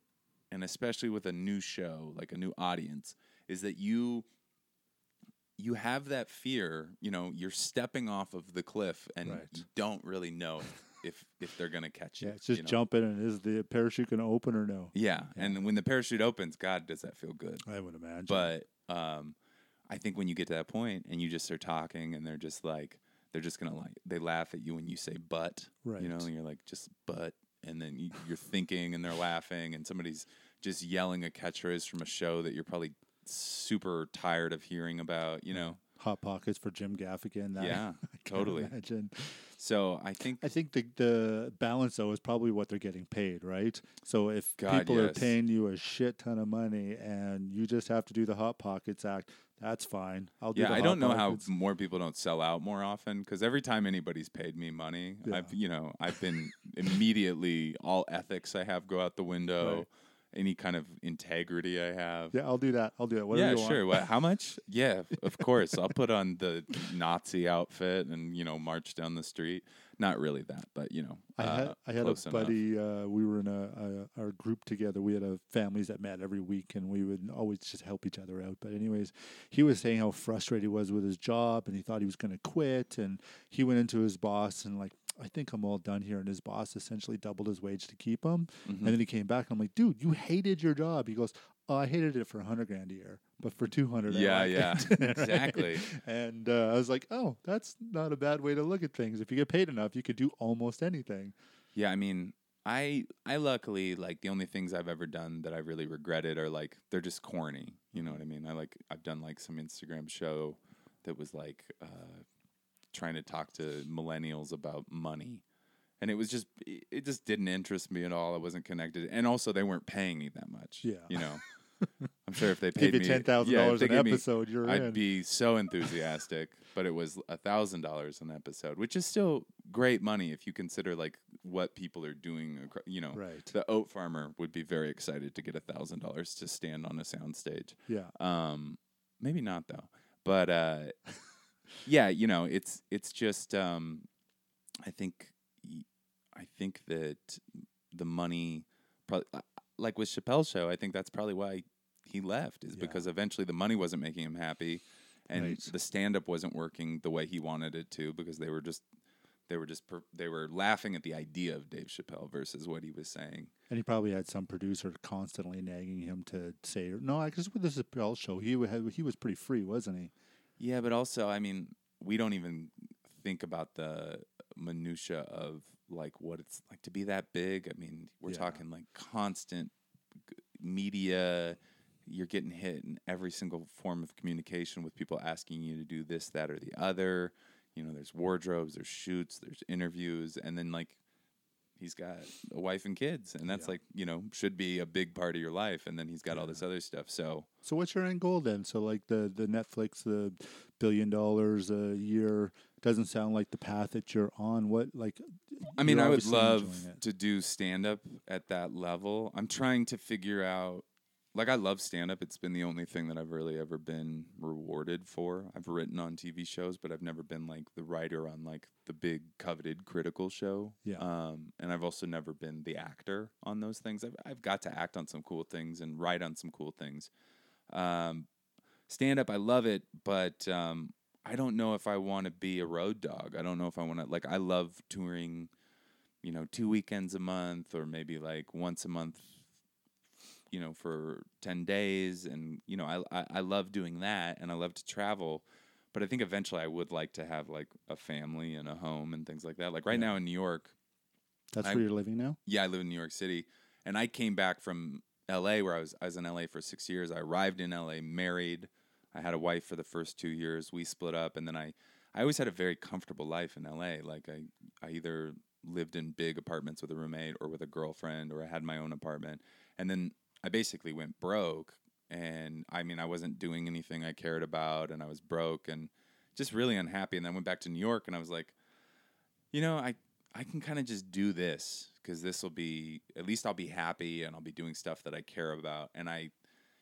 [SPEAKER 3] and especially with a new show, like a new audience, is that you you have that fear, you know, you're stepping off of the cliff and
[SPEAKER 1] Right.
[SPEAKER 3] you don't really know if if they're gonna catch you.
[SPEAKER 1] Yeah, it's just
[SPEAKER 3] you know?
[SPEAKER 1] jumping and is the parachute going to open or no?
[SPEAKER 3] Yeah.
[SPEAKER 1] Yeah.
[SPEAKER 3] and when the parachute opens, God, does that feel good?
[SPEAKER 1] I would imagine.
[SPEAKER 3] But um, I think when you get to that point and you just start talking and they're just like, they're just gonna like, they laugh at you when you say "but," you know, and you're like, just "but," and then you, you're thinking and they're laughing and somebody's just yelling a catchphrase from a show that you're probably super tired of hearing about, you know.
[SPEAKER 1] Hot pockets for Jim Gaffigan. That,
[SPEAKER 3] Yeah,
[SPEAKER 1] I
[SPEAKER 3] totally.
[SPEAKER 1] Imagine.
[SPEAKER 3] So I think
[SPEAKER 1] I think the the balance though is probably what they're getting paid, right? So if
[SPEAKER 3] God,
[SPEAKER 1] people are paying you a shit ton of money and you just have to do the hot pockets act, that's fine. I'll do.
[SPEAKER 3] Yeah, I don't know how more people don't sell out more often because every time anybody's paid me money,
[SPEAKER 1] Yeah.
[SPEAKER 3] I've you know I've been immediately all ethics I have go out the window,
[SPEAKER 1] Right.
[SPEAKER 3] Any kind of integrity I have.
[SPEAKER 1] Yeah, I'll do that. I'll do it. Whatever
[SPEAKER 3] yeah, sure. How much? Yeah, of course. I'll put on the Nazi outfit and you know march down the street. Not really that, but you know,
[SPEAKER 1] I
[SPEAKER 3] uh,
[SPEAKER 1] had I had a buddy. Uh, we were in a, a our group together. We had a families that met every week, and we would always just help each other out. But anyways, he was saying how frustrated he was with his job, and he thought he was going to quit. And he went into his boss and like, I think I'm all done here. And his boss essentially doubled his wage to keep him.
[SPEAKER 3] Mhm.
[SPEAKER 1] And then he came back. And I'm like, dude, you hated your job. He goes, oh, I hated it for a hundred grand a year, but for two hundred,
[SPEAKER 3] Yeah, yeah, exactly.
[SPEAKER 1] And uh, I was like, oh, that's not a bad way to look at things. If you get paid enough, you could do almost anything.
[SPEAKER 3] Yeah, I mean, I I luckily like the only things I've ever done that I really regretted are like they're just corny. You know what I mean? I like I've done like some Instagram show that was like uh, trying to talk to millennials about money. And it was just it just didn't interest me at all. I wasn't connected. And also they weren't paying me that much.
[SPEAKER 1] Yeah.
[SPEAKER 3] You know. I'm sure if they paid
[SPEAKER 1] Give
[SPEAKER 3] me
[SPEAKER 1] ten thousand
[SPEAKER 3] yeah,
[SPEAKER 1] dollars an
[SPEAKER 3] gave me-
[SPEAKER 1] episode, you're
[SPEAKER 3] I'd
[SPEAKER 1] in.
[SPEAKER 3] be so enthusiastic, but it was a thousand dollars an episode, which is still great money if you consider like what people are doing. You know,
[SPEAKER 1] right.
[SPEAKER 3] the oat farmer would be very excited to get a thousand dollars to stand on a soundstage.
[SPEAKER 1] yeah.
[SPEAKER 3] Um, maybe not though, but uh, yeah, you know, it's it's just um, I think I think that the money, probably uh, like with Chappelle's show, I think that's probably why he left is
[SPEAKER 1] Yeah.
[SPEAKER 3] because eventually the money wasn't making him happy, and
[SPEAKER 1] Right.
[SPEAKER 3] the stand up wasn't working the way he wanted it to because they were just. They were just per- they were laughing at the idea of Dave Chappelle versus what he was saying.
[SPEAKER 1] And he probably had some producer constantly nagging him to say, "No, I guess with the Chappelle show, he had, he was pretty free, wasn't he?"
[SPEAKER 3] Yeah, but also, I mean, we don't even think about the minutia of like what it's like to be that big. I mean, we're
[SPEAKER 1] Yeah.
[SPEAKER 3] talking like constant media. You're getting hit in every single form of communication with people asking you to do this, that, or the other. You know, there's wardrobes, there's shoots, there's interviews, and then like he's got a wife and kids, and that's
[SPEAKER 1] Yeah.
[SPEAKER 3] like you know should be a big part of your life. And then he's got all this other stuff. So
[SPEAKER 1] So what's your end goal then? So like the the Netflix, the billion dollars a year doesn't sound like the path that you're on. What like?
[SPEAKER 3] I mean, I would love to do stand up at that level. I'm trying to figure out like I love stand up. It's been the only thing that I've really ever been rewarded for. I've written on TV shows, but I've never been like the writer on like the big coveted critical show.
[SPEAKER 1] Yeah.
[SPEAKER 3] Um and I've also never been the actor on those things. I've I've got to act on some cool things and write on some cool things. Um stand up I love it, but um I don't know if I want to be a road dog. I don't know if I want to like I love touring, you know, two weekends a month or maybe like once a month, you know, for 10 days and you know, I I, I love doing that and I love to travel, but I think eventually I would like to have like a family and a home and things like that. Like right
[SPEAKER 1] Yeah.
[SPEAKER 3] now in New York,
[SPEAKER 1] That's
[SPEAKER 3] I-
[SPEAKER 1] where you're living now.
[SPEAKER 3] yeah, I live in New York City, and I came back from L.A. where I was I was in L.A. for six years. I arrived in L.A. married. I had a wife for the first two years. We split up, and then I I always had a very comfortable life in L.A. Like I I either lived in big apartments with a roommate or with a girlfriend, or I had my own apartment, and then I basically went broke. And I mean, I wasn't doing anything I cared about, and I was broke and just really unhappy. And then I went back to New York, and I was like, you know, I I can kind of just do this because this will be at least I'll be happy and I'll be doing stuff that I care about. And I,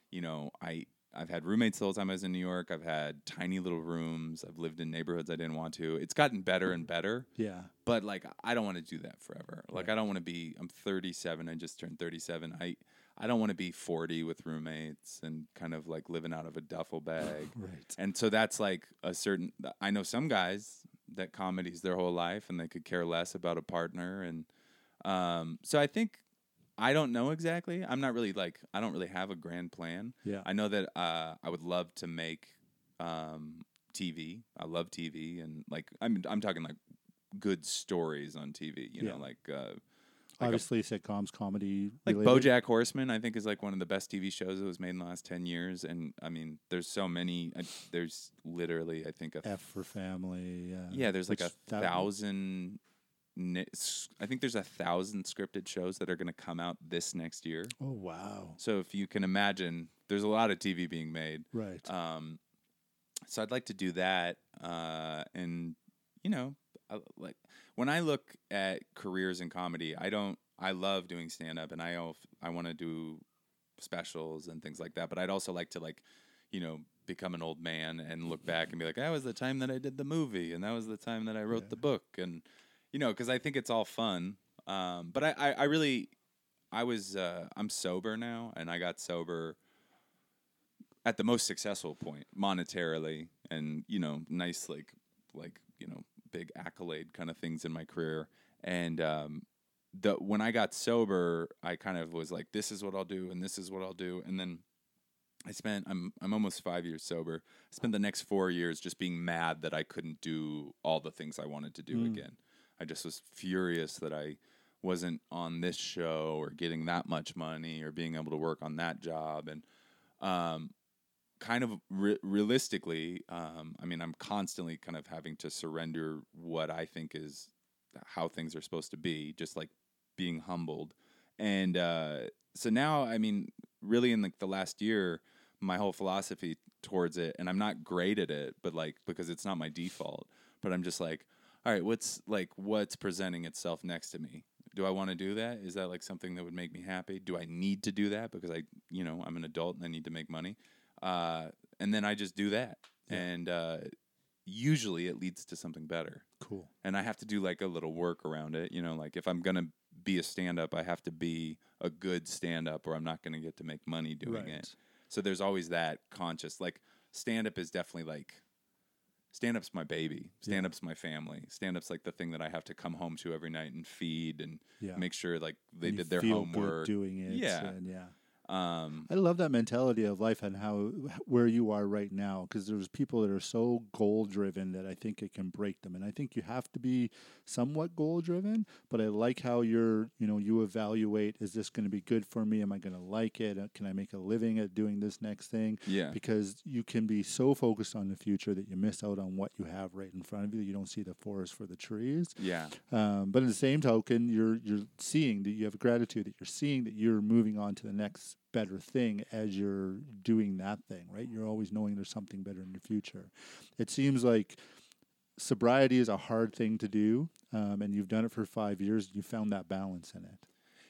[SPEAKER 3] you know, I I've had roommates the whole time I was in New York. I've had tiny little rooms. I've lived in neighborhoods I didn't want to. It's gotten better and better,
[SPEAKER 1] Yeah.
[SPEAKER 3] but like I don't want to do that forever. Like
[SPEAKER 1] Right.
[SPEAKER 3] I don't want to be. I'm 37. I just turned 37. I I don't want to be 40 with roommates and kind of like living out of a duffel bag.
[SPEAKER 1] Right.
[SPEAKER 3] And so that's like a certain. I know some guys that comedy's their whole life and they could care less about a partner. And um, so I think I don't know exactly. I'm not really like I don't really have a grand plan.
[SPEAKER 1] Yeah.
[SPEAKER 3] I know that uh, I would love to make um, TV. I love TV and like I'm I'm talking like good stories on TV. You
[SPEAKER 1] Yeah.
[SPEAKER 3] know, like. Uh, like a
[SPEAKER 1] Obviously, sitcoms, comedy.
[SPEAKER 3] like
[SPEAKER 1] related.
[SPEAKER 3] BoJack Horseman, I think is like one of the best TV shows that was made in the last ten years, and I mean, there's so many. I, there's literally, I think, a
[SPEAKER 1] F for family. Yeah.
[SPEAKER 3] yeah, there's like a thousand. I think there's a thousand scripted shows that are going to come out this next year.
[SPEAKER 1] Oh wow.
[SPEAKER 3] So if you can imagine, there's a lot of TV being made.
[SPEAKER 1] Right.
[SPEAKER 3] Um, so I'd like to do that, uh, and you know, I, like when I look at careers in comedy, I don't. I love doing stand up, and I I want to do specials and things like that. But I'd also like to like, you know, become an old man and look back and be like, that was the time that I did the movie, and that was the time that I wrote
[SPEAKER 1] Yeah.
[SPEAKER 3] the book, and you know, because I think it's all fun. Um, but I, I, I really, I was, uh, I'm sober now, and I got sober at the most successful point monetarily and you know nice like like you know big accolade kind of things in my career and um the when i got sober i kind of was like this is what i'll do and this is what i'll do and then i spent i'm i'm almost 5 years sober i spent the next 4 years just being mad that i couldn't do all the things i wanted to do
[SPEAKER 1] Mm.
[SPEAKER 3] again i just was furious that i wasn't on this show or getting that much money or being able to work on that job and um kind of re- realistically, um, I mean, I'm constantly kind of having to surrender what I think is how things are supposed to be, just like being humbled. And uh, so now, I mean, really in like the last year, my whole philosophy towards it, and I'm not great at it, but like because it's not my default, but I'm just like, all right, what's like what's presenting itself next to me? Do I want to do that? Is that like something that would make me happy? Do I need to do that because I, you know, I'm an adult and I need to make money? uh, and then I just do that,
[SPEAKER 1] Yeah.
[SPEAKER 3] and uh, usually it leads to something better.
[SPEAKER 1] cool.
[SPEAKER 3] And I have to do like a little work around it, you know, like if I'm gonna be a stand up, I have to be a good stand up, or I'm not gonna get to make money doing
[SPEAKER 1] right.
[SPEAKER 3] it. So there's always that conscious, like stand up is definitely like. Stand up's my baby. Stand up's my family. Stand up's like the thing that I have to come home to every night and feed and
[SPEAKER 1] Yeah.
[SPEAKER 3] make sure like they
[SPEAKER 1] And
[SPEAKER 3] did their homework.
[SPEAKER 1] doing it.
[SPEAKER 3] Yeah.
[SPEAKER 1] And yeah.
[SPEAKER 3] Um,
[SPEAKER 1] I love that mentality of life and how where you are right now because there's people that are so goal driven that I think it can break them. And I think you have to be somewhat goal driven but I like how you're you know you evaluate is this going to be good for me? Am I going to like it? Uh, can I make a living at doing this next thing?
[SPEAKER 3] Yeah.
[SPEAKER 1] because you can be so focused on the future that you miss out on what you have right in front of you. You don't see the forest for the trees.
[SPEAKER 3] Yeah.
[SPEAKER 1] um, but in the same token, you're you're seeing that you have gratitude that you're seeing that you're moving on to the next better thing as you're doing that thing, right? You're always knowing there's something better in the future. It seems like sobriety is a hard thing to do, um, and you've done it for five years. And you found that balance in it.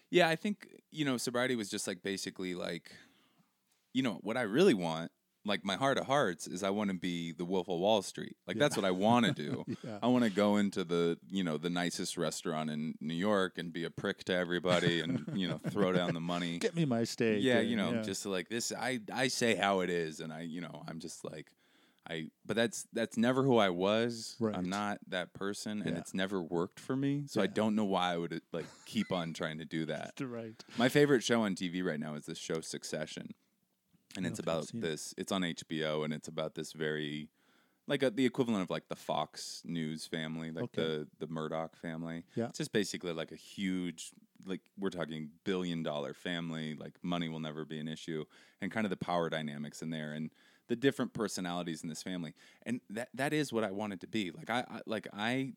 [SPEAKER 3] Yeah, I think you know sobriety was just like basically like, you know, what I really want, like my heart of hearts, is I want to be the Wolf of Wall Street. Like that's what I want to do.
[SPEAKER 1] Yeah.
[SPEAKER 3] I want to go into the you know the nicest restaurant in New York and be a prick to everybody and you know throw down the money.
[SPEAKER 1] Get me my steak.
[SPEAKER 3] yeah,
[SPEAKER 1] and-
[SPEAKER 3] you know,
[SPEAKER 1] yeah.
[SPEAKER 3] just like this. I I say how it is, and I you know I'm just like. I, but that's that's never who I was.
[SPEAKER 1] Right.
[SPEAKER 3] I'm not that person, and
[SPEAKER 1] Yeah.
[SPEAKER 3] it's never worked for me. So I don't know why I would like keep on trying to do that.
[SPEAKER 1] right.
[SPEAKER 3] My favorite show on TV right now is this show Succession, and it's
[SPEAKER 1] don't think I've
[SPEAKER 3] about
[SPEAKER 1] seen it.
[SPEAKER 3] this. It's on HBO, and it's about this very, like a, the equivalent of like the Fox News family, like
[SPEAKER 1] Okay.
[SPEAKER 3] the the Murdoch family.
[SPEAKER 1] Yeah.
[SPEAKER 3] it's just basically like a huge, like we're talking billion dollar family. Like money will never be an issue, and kind of the power dynamics in there, and the different personalities in this family, and that that is what I wanted to be. Like I, I like I,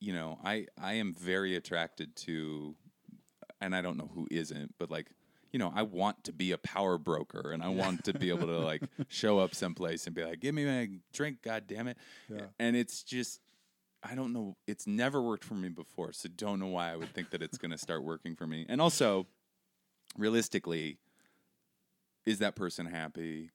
[SPEAKER 3] you know, I I am very attracted to and I don't know who isn't, but like, you know, I want to be a power broker and I want to be able to like show up someplace and be like, give me my drink, god damn it.
[SPEAKER 1] Yeah.
[SPEAKER 3] And it's just I don't know, it's never worked for me before, so don't know why I would think that it's gonna start working for me. And also, realistically, is that person happy?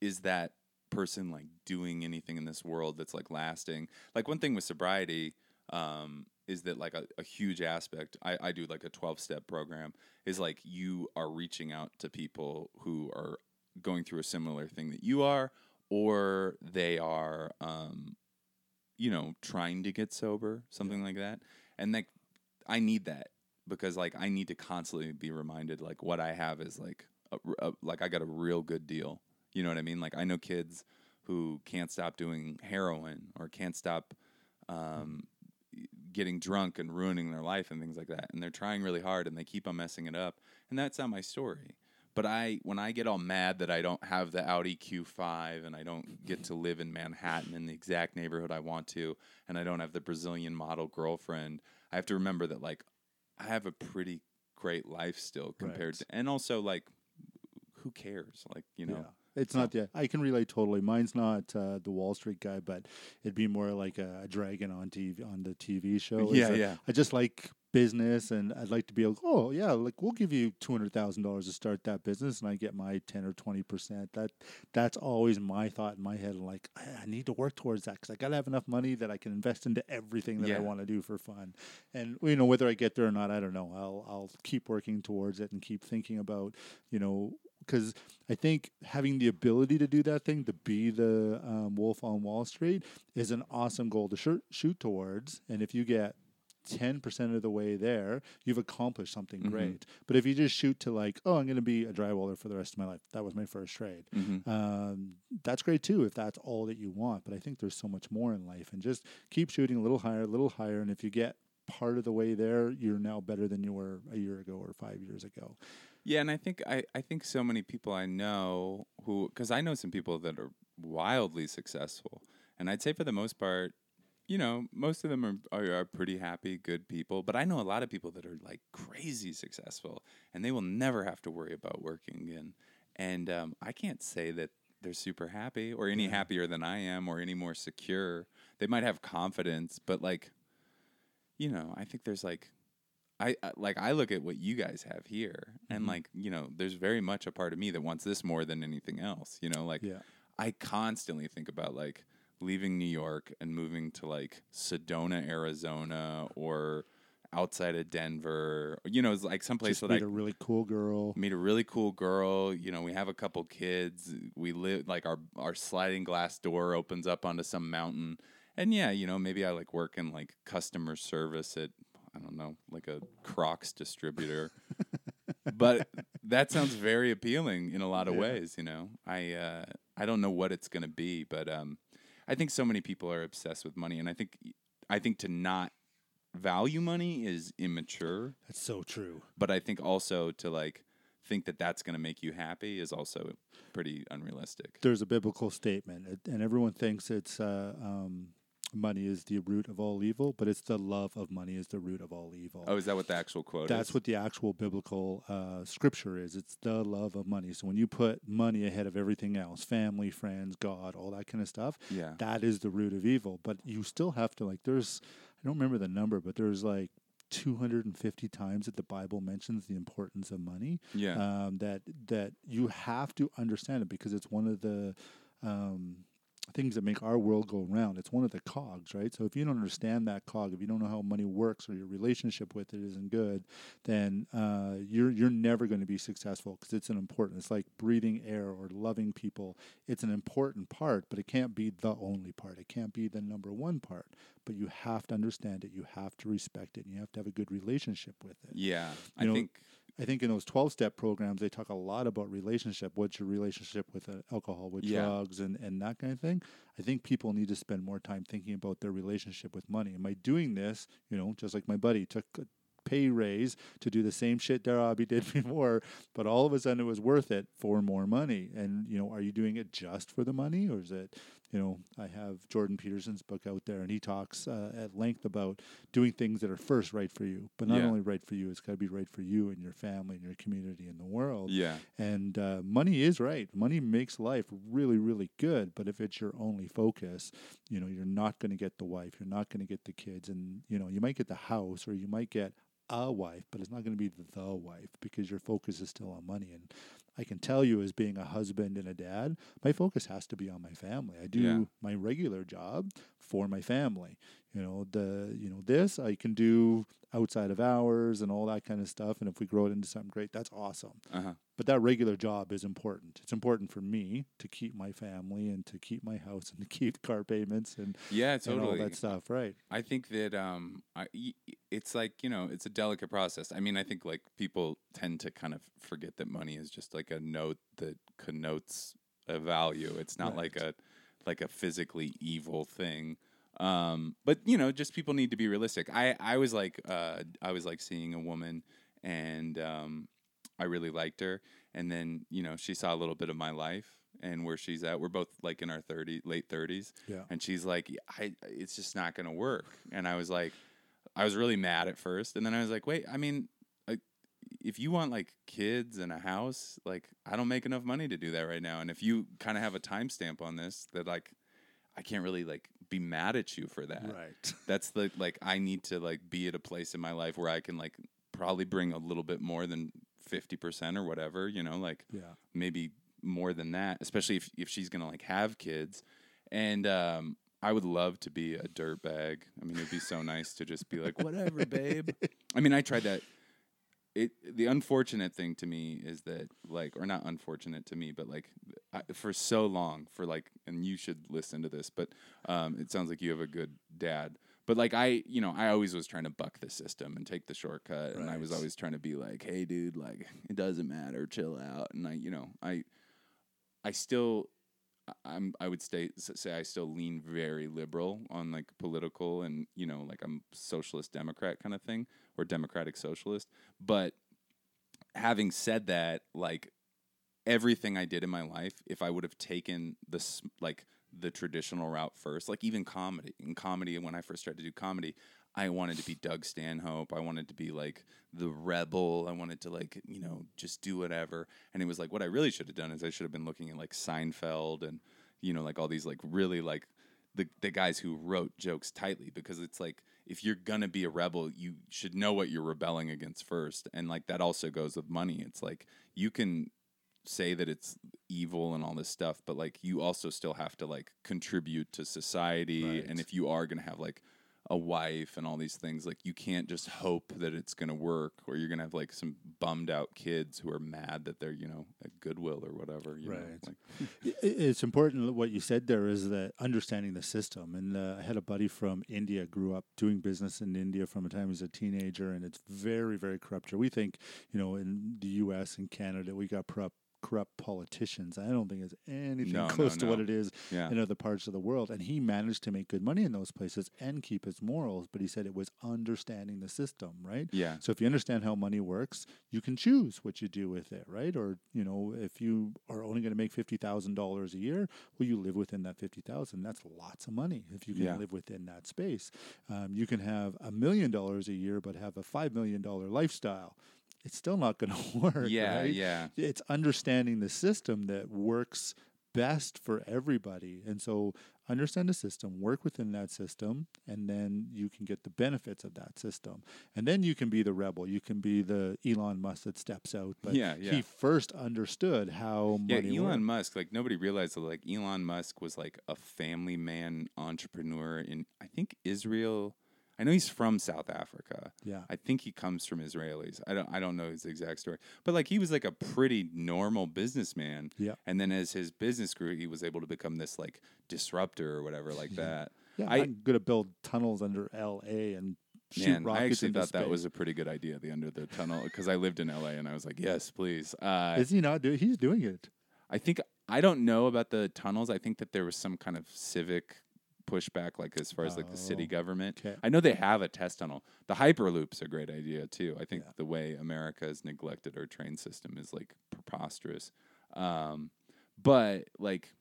[SPEAKER 3] Is that person like doing anything in this world that's like lasting? Like one thing with sobriety, um, is that like a, a huge aspect I, I do like a 12 step program is like you are reaching out to people who are going through a similar thing that you are or they are um, you know trying to get sober something like that. And like i need that because like i need to constantly be reminded like what i have is like a, a- like i got a real good deal. You know what i mean? Like i know kids who can't stop doing heroin or can't stop um, getting drunk and ruining their life and things like that and they're trying really hard and they keep on messing it up and that's not my story but i when i get all mad that i don't have the audi q5 and i don't get to live in manhattan in the exact neighborhood i want to and i don't have the brazilian model girlfriend i have to remember that like i have a pretty great life still compared
[SPEAKER 1] Right.
[SPEAKER 3] to and also like who cares like you know
[SPEAKER 1] Yeah. It's not the. I can relate totally. Mine's not uh, the Wall Street guy, but it'd be more like a, a dragon on TV on the TV show.
[SPEAKER 3] Yeah,
[SPEAKER 1] like,
[SPEAKER 3] yeah.
[SPEAKER 1] I just like business, and I'd like to be able. Oh yeah, like we'll give you two hundred thousand dollars to start that business, and I get my ten or twenty percent. That that's always my thought in my head. Like I, I need to work towards that because I gotta have enough money that I can invest into everything that
[SPEAKER 3] Yeah.
[SPEAKER 1] I want to do for fun. And you know whether I get there or not, I don't know. I'll I'll keep working towards it and keep thinking about you know because I think having the ability to do that thing, to be the um, wolf on Wall Street, is an awesome goal to shoot, shoot towards. And if you get 10% of the way there, you've accomplished something
[SPEAKER 3] Mhm.
[SPEAKER 1] great. But if you just shoot to like, oh, I'm going to be a drywaller for the rest of my life, that was my first trade.
[SPEAKER 3] Mhm.
[SPEAKER 1] Um, that's great too if that's all that you want. But I think there's so much more in life, and just keep shooting a little higher, a little higher. And if you get part of the way there, you're now better than you were a year ago or five years ago.
[SPEAKER 3] Yeah, and I think I, I think so many people I know who because I know some people that are wildly successful, and I'd say for the most part, you know, most of them are, are are pretty happy, good people. But I know a lot of people that are like crazy successful, and they will never have to worry about working again. And um, I can't say that they're super happy or any
[SPEAKER 1] Yeah.
[SPEAKER 3] happier than I am or any more secure. They might have confidence, but like, you know, I think there's like I I- like I look at what you guys have here, and
[SPEAKER 1] Mhm.
[SPEAKER 3] like you know, there's very much a part of me that wants this more than anything else. You know, like
[SPEAKER 1] Yeah.
[SPEAKER 3] I constantly think about like leaving New York and moving to like Sedona, Arizona, or outside of Denver. You know, it's like someplace
[SPEAKER 1] Just
[SPEAKER 3] that
[SPEAKER 1] meet
[SPEAKER 3] I
[SPEAKER 1] a really cool girl.
[SPEAKER 3] meet a really cool girl. You know, we have a couple kids. We live like our our sliding glass door opens up onto some mountain. And yeah, you know, maybe I like work in like customer service at I don't know, like a Crocs distributor. but that sounds very appealing in a lot of
[SPEAKER 1] Yeah.
[SPEAKER 3] ways. You know, I uh, I don't know what it's going to be, but um, I think so many people are obsessed with money, and I think I think to not value money is immature.
[SPEAKER 1] That's so true.
[SPEAKER 3] But I think also to like think that that's going to make you happy is also pretty unrealistic.
[SPEAKER 1] There's a biblical statement, and everyone thinks it's uh, um, money is the root of all evil, but it's the love of money is the root of all evil.
[SPEAKER 3] Oh, is that what the actual quote
[SPEAKER 1] That's
[SPEAKER 3] is?
[SPEAKER 1] what the actual biblical uh, scripture is. It's the love of money. So when you put money ahead of everything else, family, friends, God, all that kind of stuff,
[SPEAKER 3] Yeah.
[SPEAKER 1] that is the root of evil. But you still have to like. There's I don't remember the number, but there's like 250 times that the Bible mentions the importance of money.
[SPEAKER 3] Yeah.
[SPEAKER 1] Um, that that you have to understand it because it's one of the um, things that make our world go round. It's one of the cogs, right? So if you don't understand that cog, if you don't know how money works or your relationship with it isn't good, then uh, you're you're never going to be successful because it's an important. It's like breathing air or loving people. It's an important part, but it can't be the only part. It can't be the number one part. But you have to understand it. You have to respect it. And you have to have a good relationship with it.
[SPEAKER 3] yeah. I
[SPEAKER 1] know,
[SPEAKER 3] think
[SPEAKER 1] I think in those 12 step programs, they talk a lot about relationship. What's your relationship with uh, alcohol, with
[SPEAKER 3] Yeah.
[SPEAKER 1] drugs, and, and that kind of thing. I think people need to spend more time thinking about their relationship with money. Am I doing this, you know, just like my buddy took a pay raise to do the same shit Darabi did before, but all of a sudden it was worth it for more money. And, you know, are you doing it just for the money or is it, you know, I have Jordan Peterson's book out there and he talks uh, at length about doing things that are first right for you, but not
[SPEAKER 3] Yeah.
[SPEAKER 1] only right for you, it's got to be right for you and your family and your community and the world.
[SPEAKER 3] yeah.
[SPEAKER 1] And uh, money is right. Money makes life really, really good. But if it's your only focus, you know, you're not going to get the wife, you're not going to get the kids, and you know, you might get the house or you might get a wife, but it's not going to be the wife because your focus is still on money. And I can tell you, as being a husband and a dad, my focus has to be on my family. I do
[SPEAKER 3] Yeah.
[SPEAKER 1] my regular job for my family. You know, the you know this I can do outside of hours and all that kind of stuff. And if we grow it into something great, that's awesome.
[SPEAKER 3] Uh huh.
[SPEAKER 1] But that regular job is important. It's important for me to keep my family and to keep my house and to keep car payments and,
[SPEAKER 3] Yeah,
[SPEAKER 1] and all
[SPEAKER 3] totally.
[SPEAKER 1] that stuff, right?
[SPEAKER 3] I think that um, I, it's like you know, it's a delicate process. I mean, I think like people tend to kind of forget that money is just like a note that connotes a value. It's not like a like a physically evil thing. Um, but you know, just people need to be realistic. I I was like uh, I was like seeing a woman, and um, I really liked her, and then you know she saw a little bit of my life and where she's at. We're both like in our 30 late 30s.
[SPEAKER 1] Yeah.
[SPEAKER 3] And she's like, I, it's just not going to work. And I was like, I was really mad at first. And then I was like, wait, I mean, I, if you want like kids and a house, like I don't make enough money to do that right now. And if you kind of have a timestamp on this that like, I can't really like be mad at you for that.
[SPEAKER 1] Right.
[SPEAKER 3] That's the, like, I need to like be at a place in my life where I can like probably bring a little bit more than 50% or whatever, you know, like
[SPEAKER 1] Yeah.
[SPEAKER 3] maybe more than that, especially if if she's gonna like have kids. And um, I would love to be a dirt bag. I mean, it'd be so nice to just be like, whatever, babe. I mean, I tried that. It the unfortunate thing to me is that like, or not unfortunate to me, but like, I, for so long, for like, and you should listen to this, but um, it sounds like you have a good dad. But like I, you know, I always was trying to buck the system and take the shortcut, and I was always trying to be like, "Hey, dude, like it doesn't matter, chill out." And I, you know, I, I still, I'm, I would stay say I still lean very liberal on like political and you know, like I'm socialist Democrat kind of thing or democratic socialist. But having said that, like everything I did in my life, if I would have taken this like the traditional route first, like even comedy. In comedy, when I first started to do comedy, I wanted to be Doug Stanhope. I wanted to be like the rebel. I wanted to like, you know, just do whatever. And it was like what I really should have done is I should have been looking at like Seinfeld and, you know, like all these like really like the the guys who wrote jokes tightly because it's like if you're gonna be a rebel, you should know what you're rebelling against first. And like that also goes with money. It's like you can say that it's evil and all this stuff, but like you also still have to like contribute to society.
[SPEAKER 1] Right.
[SPEAKER 3] And if you are gonna have like a wife and all these things. Like you can't just hope that it's going to work, or you're going to have like some bummed out kids who are mad that they're you know at Goodwill or whatever. You
[SPEAKER 1] Right.
[SPEAKER 3] Know? Like,
[SPEAKER 1] It's important what you said there is that understanding the system. And uh, I had a buddy from India, grew up doing business in India from the time he was a teenager, and it's very, very corrupt. here. We think, you know, in the U.S. and Canada, we got corrupt, corrupt politicians. I don't think it's anything
[SPEAKER 3] No, no,
[SPEAKER 1] close to what it is
[SPEAKER 3] yeah.
[SPEAKER 1] in other parts of the world. And he managed to make good money in those places and keep his morals. But he said it was understanding the system, right?
[SPEAKER 3] Yeah.
[SPEAKER 1] So if you understand how money works, you can choose what you do with it, right? Or you know, if you are only going to make fifty thousand dollars a year, well, you live within that fifty thousand. That's lots of money if you can
[SPEAKER 3] Yeah.
[SPEAKER 1] live within that space. Um, you can have a million dollars a year, but have a five million dollar lifestyle. It's still not going to work.
[SPEAKER 3] Yeah.
[SPEAKER 1] right?
[SPEAKER 3] Yeah.
[SPEAKER 1] it's understanding the system that works best for everybody. And so understand the system, work within that system, and then you can get the benefits of that system. And then you can be the rebel. You can be the Elon Musk that steps out. But
[SPEAKER 3] Yeah, yeah.
[SPEAKER 1] he first understood how
[SPEAKER 3] Yeah,
[SPEAKER 1] money
[SPEAKER 3] Elon
[SPEAKER 1] worked.
[SPEAKER 3] Musk, like nobody realized that like Elon Musk was like a family man entrepreneur in I think Israel. I know he's from South Africa.
[SPEAKER 1] Yeah.
[SPEAKER 3] I think he comes from Israelis. I don't I don't know his exact story. But like he was like a pretty normal businessman.
[SPEAKER 1] Yeah.
[SPEAKER 3] And then as his business grew, he was able to become this like disruptor or whatever like that.
[SPEAKER 1] Yeah,
[SPEAKER 3] I-
[SPEAKER 1] I'm going to build tunnels under L.A. and shoot
[SPEAKER 3] Man,
[SPEAKER 1] rockets
[SPEAKER 3] I actually
[SPEAKER 1] into
[SPEAKER 3] thought that was a pretty good idea, the under the tunnel, because I lived in LA and I was like, yes, please. Uh,
[SPEAKER 1] Is he not doing? He's doing it.
[SPEAKER 3] I think I don't know about the tunnels. I think that there was some kind of civic pushback, like as far as like the city
[SPEAKER 1] Oh,
[SPEAKER 3] government.
[SPEAKER 1] okay.
[SPEAKER 3] I know they have a test tunnel. The Hyperloop's a great idea too. I think
[SPEAKER 1] Yeah.
[SPEAKER 3] the way America has neglected our train system is like preposterous. Um, but like,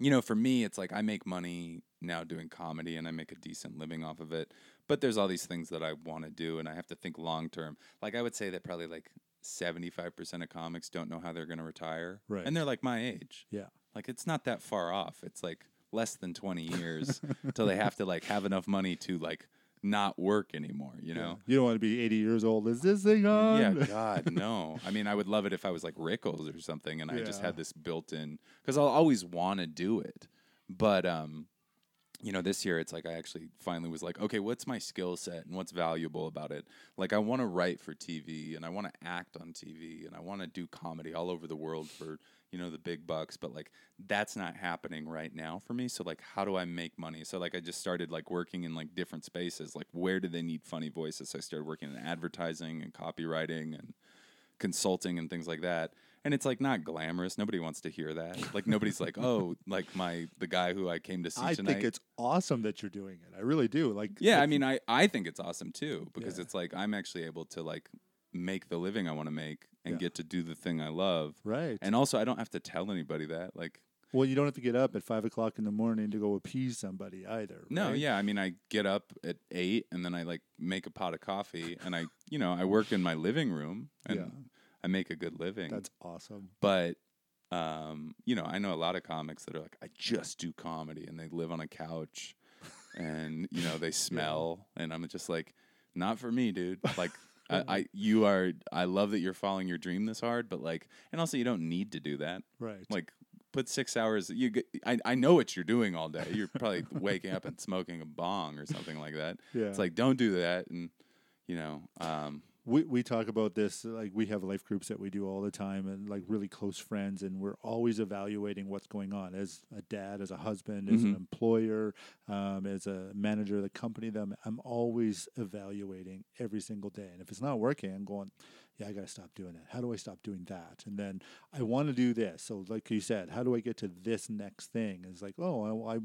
[SPEAKER 3] you know, for me, it's like I make money now doing comedy and I make a decent living off of it. But there's all these things that I want to do and I have to think long term. Like I would say that probably like 75% of comics don't know how they're going to retire.
[SPEAKER 1] Right.
[SPEAKER 3] And they're like my age.
[SPEAKER 1] Yeah.
[SPEAKER 3] Like it's not that far off. It's like less than 20 years until they have to like have enough money to like not work anymore, you know?
[SPEAKER 1] You don't want to be 80 years old. Is this thing on?
[SPEAKER 3] Yeah, God, no. I mean, I would love it if I was like Rickles or something, and I just
[SPEAKER 1] Yeah.
[SPEAKER 3] had this built-in because I'll always want to do it. But um, you know, this year it's like I actually finally was like, okay, what's my skill set and what's valuable about it? Like, I want to write for TV and I want to act on TV and I want to do comedy all over the world for you know the big bucks but like that's not happening right now for me. So like how do i make money? So like i just started like working in like different spaces. Like where do they need funny voices? So i started working in advertising and copywriting and consulting and things like that. And it's like not glamorous. Nobody wants to hear that. Like nobody's like oh like my the guy who i came to see
[SPEAKER 1] I
[SPEAKER 3] tonight
[SPEAKER 1] think it's awesome that you're doing it. I really do. Like,
[SPEAKER 3] yeah, I mean, I I think it's awesome too because
[SPEAKER 1] Yeah.
[SPEAKER 3] it's like I'm actually able to like make the living I want to make and
[SPEAKER 1] Yeah.
[SPEAKER 3] get to do the thing I love,
[SPEAKER 1] right.
[SPEAKER 3] and also I don't have to tell anybody that. Like,
[SPEAKER 1] well, you don't have to get up at five o'clock in the morning to go appease somebody either.
[SPEAKER 3] no, yeah, I mean, I get up at eight and then I like make a pot of coffee and I, you know, I work in my living room and
[SPEAKER 1] Yeah.
[SPEAKER 3] I make a good living.
[SPEAKER 1] That's awesome.
[SPEAKER 3] but um, you know, I know a lot of comics that are like, I just do comedy, and they live on a couch, and you know, they smell, and I'm just like, not for me, dude. Like, I, I, you are, I love that you're following your dream this hard, but like, and also you don't need to do that.
[SPEAKER 1] Right.
[SPEAKER 3] Like, put six hours. You, get, I, I know what you're doing all day. You're probably waking up and smoking a bong or something like that.
[SPEAKER 1] yeah.
[SPEAKER 3] It's like, don't do that, and you know, um,
[SPEAKER 1] we we talk about this like we have life groups that we do all the time and like really close friends and we're always evaluating what's going on. As a dad as a husband as an
[SPEAKER 3] Mhm.
[SPEAKER 1] employer um, as a manager of the company them i'm always evaluating every single day. And if it's not working i'm going yeah i got to stop doing it how do i stop doing that? And then i want to do this. So like you said how do i get to this next thing? It's like oh i, I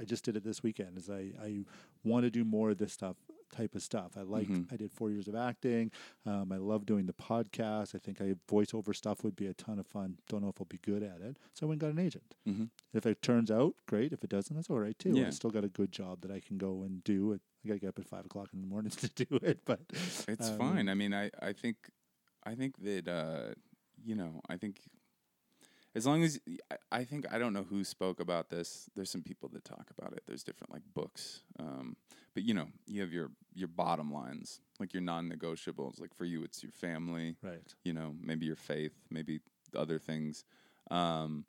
[SPEAKER 1] I just did it this weekend. Is I, I want to do more of this stuff type of stuff. I like.
[SPEAKER 3] Mhm.
[SPEAKER 1] I did four years of acting. Um, I love doing the podcast. I think I voiceover stuff would be a ton of fun. Don't know if I'll be good at it, so I went and got an agent.
[SPEAKER 3] Mhm.
[SPEAKER 1] If it turns out great, if it doesn't, that's all right too.
[SPEAKER 3] Yeah.
[SPEAKER 1] I still got a good job that I can go and do. It. I gotta get up at five o'clock in the mornings to do it, but
[SPEAKER 3] It's
[SPEAKER 1] um,
[SPEAKER 3] fine. I mean, I, I think I think that uh, you know, I think as long as I, I think I don't know who spoke about this. There's some people that talk about it. There's different like books. Um, but you know, you have your your bottom lines, like your non-negotiables. Like for you, it's your family.
[SPEAKER 1] right.
[SPEAKER 3] You know, maybe your faith, maybe other things. Um,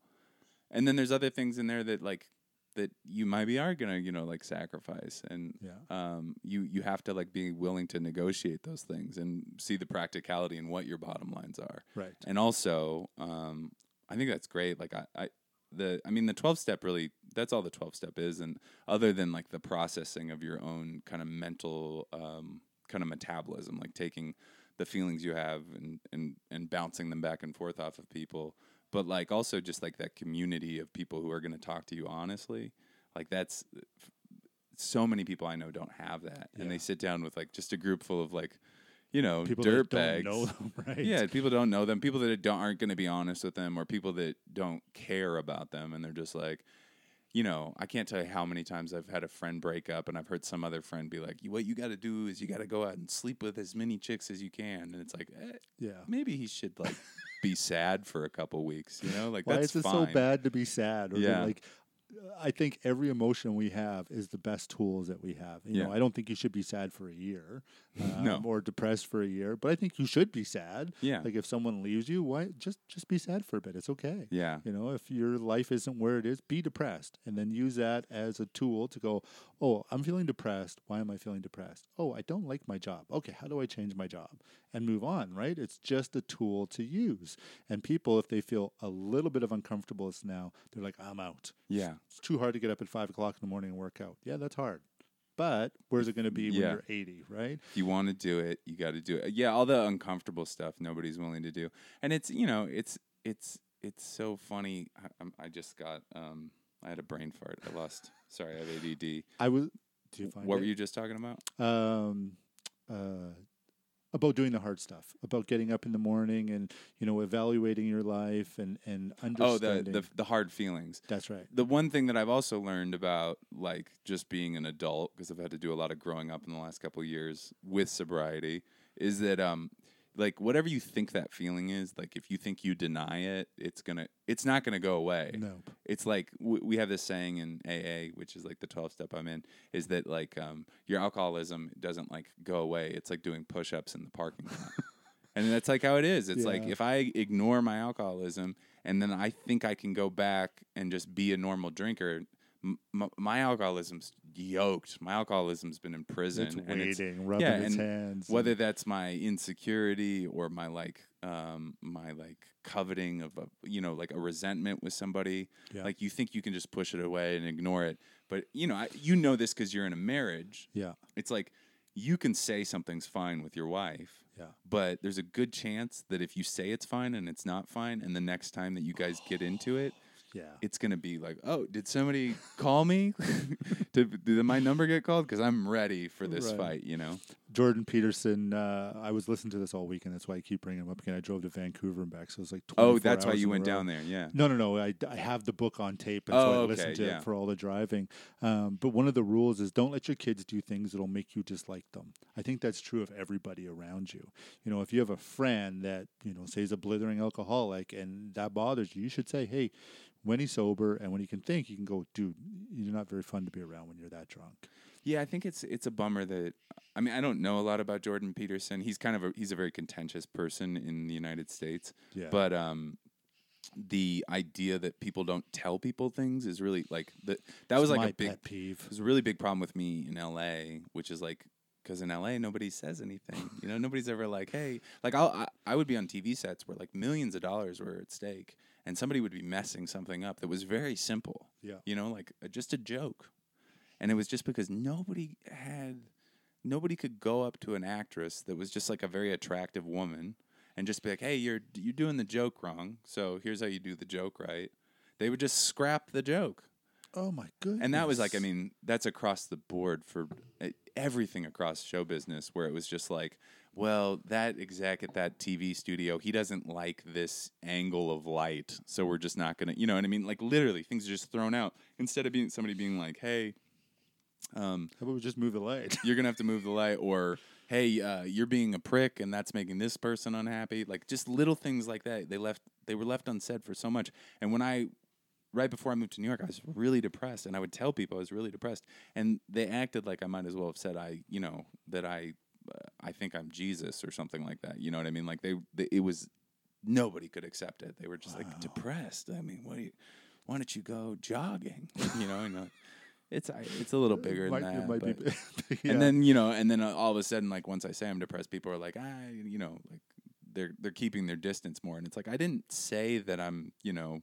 [SPEAKER 3] and then there's other things in there that like that you might be are gonna you know like sacrifice and
[SPEAKER 1] Yeah.
[SPEAKER 3] um you you have to like be willing to negotiate those things and see the practicality in what your bottom lines are
[SPEAKER 1] Right.
[SPEAKER 3] and also um i think that's great like i, I the i mean the 12 step really that's all the 12 step is and other than like the processing of your own kind of mental um kind of metabolism like taking the feelings you have and and and bouncing them back and forth off of people but like also just like that community of people who are going to talk to you honestly like that's so many people i know don't have that and they sit down with like just a group full of like you know
[SPEAKER 1] People
[SPEAKER 3] dirt bags
[SPEAKER 1] know them, right?
[SPEAKER 3] yeah, people don't know them. People that don't aren't going to be honest with them, or people that don't care about them, and they're just like, you know, I can't tell you how many times I've had a friend break up, and I've heard some other friend be like, "What you got to do is you got to go out and sleep with as many chicks as you can," and it's like, eh,
[SPEAKER 1] Yeah.
[SPEAKER 3] maybe he should like be sad for a couple weeks, you know, like
[SPEAKER 1] Why
[SPEAKER 3] that's
[SPEAKER 1] is it
[SPEAKER 3] fine.
[SPEAKER 1] so bad to be sad? Or
[SPEAKER 3] Yeah.
[SPEAKER 1] like, I think every emotion we have is the best tools that we have. You know, I don't think you should be sad for a year, um,
[SPEAKER 3] No.
[SPEAKER 1] or depressed for a year. But I think you should be sad.
[SPEAKER 3] Yeah.
[SPEAKER 1] Like if someone leaves you, why just just be sad for a bit. It's okay.
[SPEAKER 3] Yeah,
[SPEAKER 1] You know, if your life isn't where it is, be depressed and then use that as a tool to go, oh, I'm feeling depressed. Why am I feeling depressed? Oh, I don't like my job. Okay, how do I change my job? And move on, right? It's just a tool to use. And people, if they feel a little bit of uncomfortableness now, they're like, I'm out.
[SPEAKER 3] yeah,
[SPEAKER 1] It's too hard to get up at five o'clock in the morning and work out. Yeah, that's hard. But where's it going to be when
[SPEAKER 3] Yeah.
[SPEAKER 1] you're 80, right?
[SPEAKER 3] if you want to do it, you got to do it. Yeah, all the uncomfortable stuff nobody's willing to do, and it's you know it's it's it's so funny. I, I'm- I just got um I had a brain fart. I lost. Sorry, I have ADD.
[SPEAKER 1] I was. Do you find
[SPEAKER 3] What were you just talking about?
[SPEAKER 1] um, uh, about doing the hard stuff, about getting up in the morning and you know evaluating your life and and
[SPEAKER 3] Oh,
[SPEAKER 1] understanding.
[SPEAKER 3] the, the the hard feelings.
[SPEAKER 1] That's right.
[SPEAKER 3] The one thing that I've also learned about like just being an adult because I've had to do a lot of growing up in the last couple of years with sobriety is that um like whatever you think that feeling is like if you think you deny it it's gonna it's not gonna go away
[SPEAKER 1] Nope.
[SPEAKER 3] it's like w- we have this saying in AA, which is like the 12 step I'm in, is that like um, your alcoholism doesn't like go away. It's like doing push ups in the parking lot. and that's like how it is. It's like if I ignore my alcoholism and then I think I can go back and just be a normal drinker, my alcoholism's yoked. My alcoholism's been in prison.
[SPEAKER 1] It's
[SPEAKER 3] and it's-
[SPEAKER 1] waiting, rubbing
[SPEAKER 3] yeah,
[SPEAKER 1] its
[SPEAKER 3] and
[SPEAKER 1] hands.
[SPEAKER 3] whether that's my insecurity or my like um my like coveting of a you know like a resentment with somebody
[SPEAKER 1] Yeah.
[SPEAKER 3] like you think you can just push it away and ignore it but you know I, you know this because you're in a marriage
[SPEAKER 1] yeah,
[SPEAKER 3] it's like you can say something's fine with your wife
[SPEAKER 1] yeah,
[SPEAKER 3] but there's a good chance that if you say it's fine and it's not fine and the next time that you guys get into it
[SPEAKER 1] yeah.
[SPEAKER 3] it's gonna be like oh did somebody call me did, did my number get called because i'm ready for this
[SPEAKER 1] Right.
[SPEAKER 3] fight you know
[SPEAKER 1] Jordan Peterson. Uh, I was listening to this all weekend. That's why I keep bringing him up again. I drove to Vancouver and back, so it was like.
[SPEAKER 3] oh
[SPEAKER 1] 24
[SPEAKER 3] that's why you went
[SPEAKER 1] row.
[SPEAKER 3] down there yeah
[SPEAKER 1] No, no, no. I, I have the book on tape, and so
[SPEAKER 3] Oh,
[SPEAKER 1] I
[SPEAKER 3] okay,
[SPEAKER 1] listen to
[SPEAKER 3] yeah.
[SPEAKER 1] it for all the driving. Um, but one of the rules is don't let your kids do things that'll make you dislike them. I think that's true of everybody around you. You know, if you have a friend that you know say is a blithering alcoholic and that bothers you, you should say, hey. When he's sober and when he can think, you can go, dude. You're not very fun to be around when you're that drunk.
[SPEAKER 3] Yeah, I think it's it's a bummer that I mean I don't know a lot about Jordan Peterson. He's kind of a he's a very contentious person in the United States.
[SPEAKER 1] Yeah.
[SPEAKER 3] But um the idea that people don't tell people things is really like the, that was like a big
[SPEAKER 1] peeve.
[SPEAKER 3] it was a really big problem with me in LA, which is like because in LA nobody says anything. You know, nobody's ever like, hey, like I'll, I I would be on TV sets where like millions of dollars were at stake, and somebody would be messing something up that was very simple.
[SPEAKER 1] Yeah.
[SPEAKER 3] You know, like uh, just a joke, and it was just because nobody had nobody could go up to an actress that was just like a very attractive woman and just be like, hey, you're you're doing the joke wrong. So here's how you do the joke right. They would just scrap the joke.
[SPEAKER 1] Oh my goodness.
[SPEAKER 3] And that was like, I mean, that's across the board for uh, everything across show business, where it was just like, well, that exec at that TV studio, he doesn't like this angle of light, so we're just not gonna, you know what I mean? Like literally, things are just thrown out instead of being somebody being like, hey, um,
[SPEAKER 1] How about we just move the light?
[SPEAKER 3] you're gonna have to move the light, or hey, uh, you're being a prick, and that's making this person unhappy. Like just little things like that. They left, they were left unsaid for so much. And when I right before I moved to New York, I was really depressed, and I would tell people I was really depressed, and they acted like I might as well have said I, you know, that I, I think I'm Jesus or something like that. You know what I mean? Like they, they it was nobody could accept it. They were just like depressed. I mean, what do you, why don't you go jogging? you know, and uh, it's it's a little bigger
[SPEAKER 1] It
[SPEAKER 3] than
[SPEAKER 1] it
[SPEAKER 3] that.
[SPEAKER 1] might be
[SPEAKER 3] but-
[SPEAKER 1] big. Yeah.
[SPEAKER 3] And then you know, and then uh, all of a sudden, like once I say I'm depressed, people are like, ah, you know, like they're they're keeping their distance more, and it's like I didn't say that I'm, you know,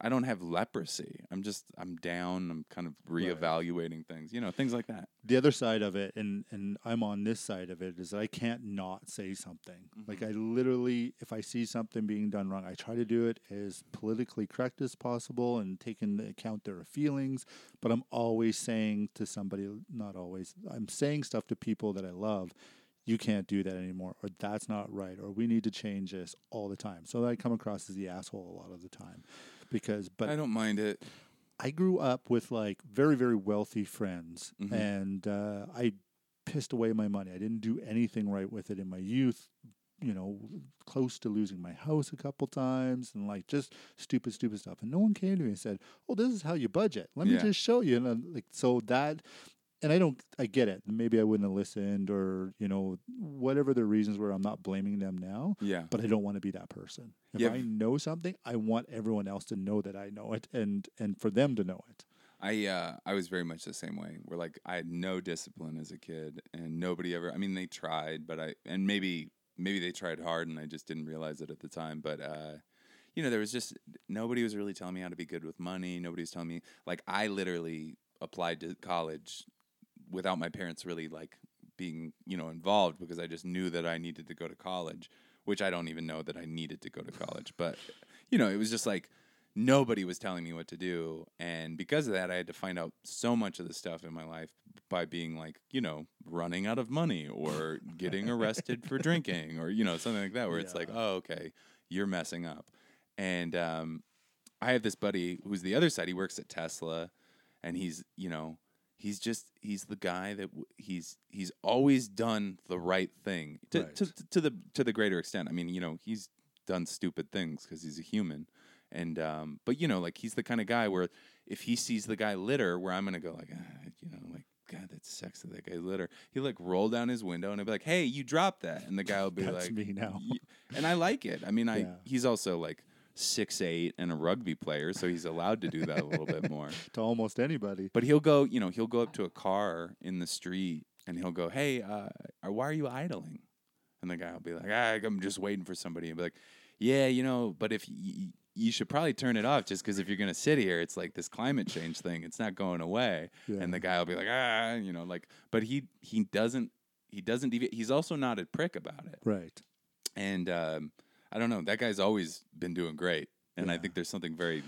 [SPEAKER 3] I don't have leprosy. I'm just I'm down. I'm kind of reevaluating things, you know, things like that.
[SPEAKER 1] the other side of it and and I'm on this side of it is that I can't not say something. Like mm-hmm. I literally if I see something being done wrong, I try to do it as politically correct as possible and take into account their feelings, but I'm always saying to somebody not always. I'm saying stuff to people that I love. You can't do that anymore, or that's not right, or we need to change this all the time. So I come across as the asshole a lot of the time, because but
[SPEAKER 3] I don't mind it.
[SPEAKER 1] I grew up with like very very wealthy friends,
[SPEAKER 3] Mhm.
[SPEAKER 1] and uh, I pissed away my money. I didn't do anything right with it in my youth. You know, close to losing my house a couple times, and like just stupid, stupid stuff. And no one came to me and said, "Oh, this is how you budget. Let me just show you." And I'm like so that. And I don't, I get it. Maybe I wouldn't have listened, or you know, whatever the reasons were. I'm not blaming them now,
[SPEAKER 3] Yeah.
[SPEAKER 1] but I don't want to be that person. If
[SPEAKER 3] Yeah.
[SPEAKER 1] I know something, I want everyone else to know that I know it, and and for them to know it.
[SPEAKER 3] I uh, I was very much the same way. Where like I had no discipline as a kid, and nobody ever. I mean, they tried, but I and maybe maybe they tried hard, and I just didn't realize it at the time. But uh, you know, there was just nobody was really telling me how to be good with money. Nobody was telling me like I literally applied to college without my parents really like being you know involved because I just knew that I needed to go to college, which I don't even know that I needed to go to college, but you know, it was just like nobody was telling me what to do. And because of that i had to find out so much of the stuff in my life by being like you know running out of money or getting arrested for drinking or you know something like that where it's like oh okay you're messing up. And um, i have this buddy who's the other side. He works at tesla and he's you know he's just he's the guy that w- he's he's always done the right thing to, to
[SPEAKER 1] Right.
[SPEAKER 3] to the to the greater extent i mean you know he's done stupid things because he's a human and um, but you know, like he's the kind of guy where if he sees the guy litter, where I'm gonna go like, ah, you know, like God, that sucks that that guy litter. He'll like roll down his window and he'll be like, Hey, you dropped that, and the guy will be
[SPEAKER 1] That's
[SPEAKER 3] like,
[SPEAKER 1] me now.
[SPEAKER 3] And I like it. I mean, I
[SPEAKER 1] Yeah.
[SPEAKER 3] he's also like six eight and a rugby player, so he's allowed to do that a little bit more.
[SPEAKER 1] to almost anybody.
[SPEAKER 3] But he'll go, you know, he'll go up to a car in the street and he'll go, "Hey, uh, why are you idling?" And the guy will be like, ah, "I'm just waiting for somebody." And be like, "Yeah, you know, but if y- you should probably turn it off just because if you're gonna sit here, it's like this climate change thing. It's not going away." And the guy will be like, "Ah, you know, like," but he he doesn't he doesn't deviate. He's also not a prick about it.
[SPEAKER 1] right.
[SPEAKER 3] And um, I don't know. That guy's always been doing great. And I think there's something very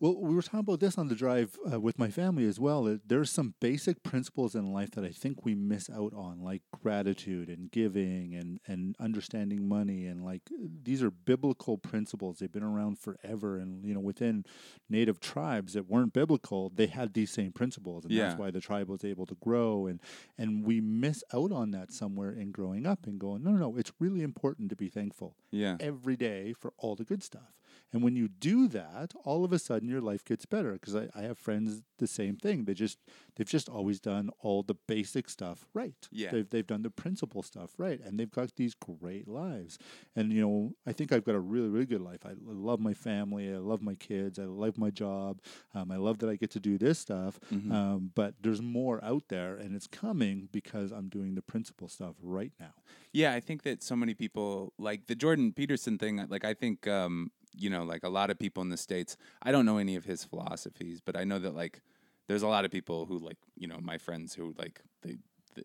[SPEAKER 1] Well, we were talking about this on the drive uh, with my family as well. There's some basic principles in life that I think we miss out on, like gratitude and giving and, and understanding money. And like these are biblical principles. They've been around forever. And, you know, within native tribes that weren't biblical, they had these same principles. And
[SPEAKER 3] Yeah.
[SPEAKER 1] that's why the tribe was able to grow. And, and we miss out on that somewhere in growing up and going, no, no, no, it's really important to be thankful
[SPEAKER 3] yeah
[SPEAKER 1] every day for all the good stuff. And when you do that, all of a sudden your life gets better. Because I, I have friends the same thing. They just they've just always done all the basic stuff right.
[SPEAKER 3] Yeah.
[SPEAKER 1] They've they've done the principal stuff right, and they've got these great lives. And you know, I think I've got a really really good life. I love my family. I love my kids. I love my job. Um, I love that I get to do this stuff.
[SPEAKER 3] Mhm.
[SPEAKER 1] Um, but there's more out there, and it's coming because I'm doing the principal stuff right now.
[SPEAKER 3] Yeah, I think that so many people like the Jordan Peterson thing. Like, I think um, you know, like a lot of people in the states. I don't know any of his philosophies, but I know that like there's a lot of people who like you know my friends who like they. they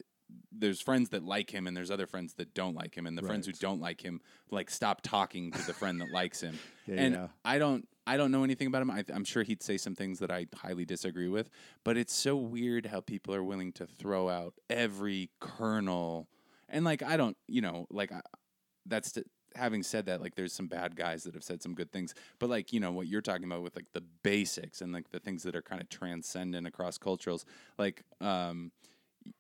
[SPEAKER 3] there's friends that like him, and there's other friends that don't like him, and the friends who don't like him like stop talking to the friend that likes him.
[SPEAKER 1] Yeah,
[SPEAKER 3] and
[SPEAKER 1] yeah.
[SPEAKER 3] I don't, I don't know anything about him. I, I'm sure he'd say some things that I highly disagree with, but it's so weird how people are willing to throw out every kernel and like I don't, you know, like I, that's to, having said that, like there's some bad guys that have said some good things, but like you know what you're talking about with like the basics and like the things that are kind of transcendent across cultures, like um,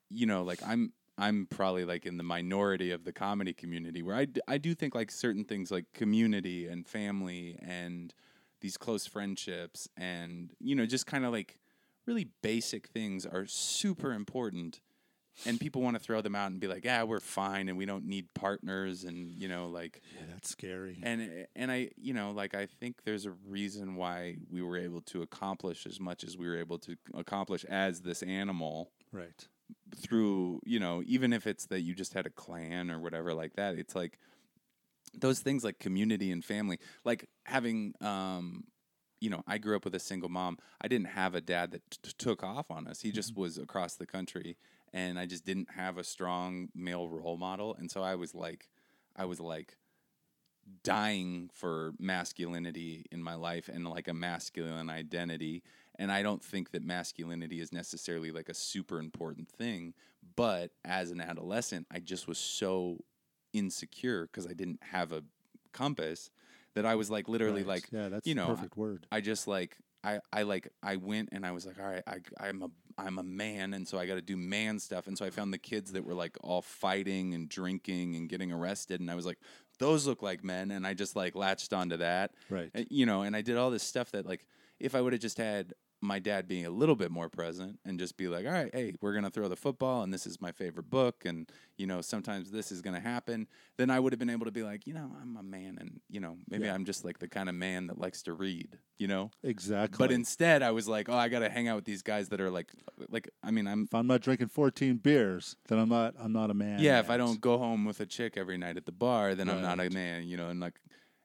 [SPEAKER 3] you know, like I'm I'm probably like in the minority of the comedy community where I, d- I do think like certain things like community and family and these close friendships and you know just kind of like really basic things are super important and people want to throw them out and be like, yeah, we're fine and we don't need partners and you know like
[SPEAKER 1] Yeah, that's scary.
[SPEAKER 3] and and I you know like I think there's a reason why we were able to accomplish as much as we were able to accomplish as this animal
[SPEAKER 1] right.
[SPEAKER 3] through you know even if it's that you just had a clan or whatever like that it's like those things like community and family like having um you know i grew up with a single mom i didn't have a dad that t- took off on us he just was across the country and i just didn't have a strong male role model and so i was like i was like dying for masculinity in my life and like a masculine identity and i don't think that masculinity is necessarily like a super important thing but as an adolescent i just was so insecure because i didn't have a compass that i was like literally
[SPEAKER 1] Right.
[SPEAKER 3] like
[SPEAKER 1] yeah, that's
[SPEAKER 3] you know,
[SPEAKER 1] perfect word.
[SPEAKER 3] I just like I I like I went and I was like, all right, I I'm a I'm a man, and so I got to do man stuff, and so I found the kids that were like all fighting and drinking and getting arrested, and I was like, those look like men, and I just like latched onto that,
[SPEAKER 1] Right.
[SPEAKER 3] Uh, you know, and I did all this stuff that like if I would have just had my dad being a little bit more present and just be like, all right, hey, we're gonna throw the football, and this is my favorite book, and you know, sometimes this is gonna happen, then I would have been able to be like, you know, I'm a man, and you know, maybe
[SPEAKER 1] Yeah.
[SPEAKER 3] I'm just like the kind of man that likes to read, you know.
[SPEAKER 1] Exactly.
[SPEAKER 3] But instead, I was like, oh, I got to hang out with these guys that are like, like, I mean, I'm,
[SPEAKER 1] if I'm not drinking 14 beers, then I'm not. I'm not a man.
[SPEAKER 3] yeah, if I don't go home with a chick every night at the bar, then I'm not a man, you know, and like,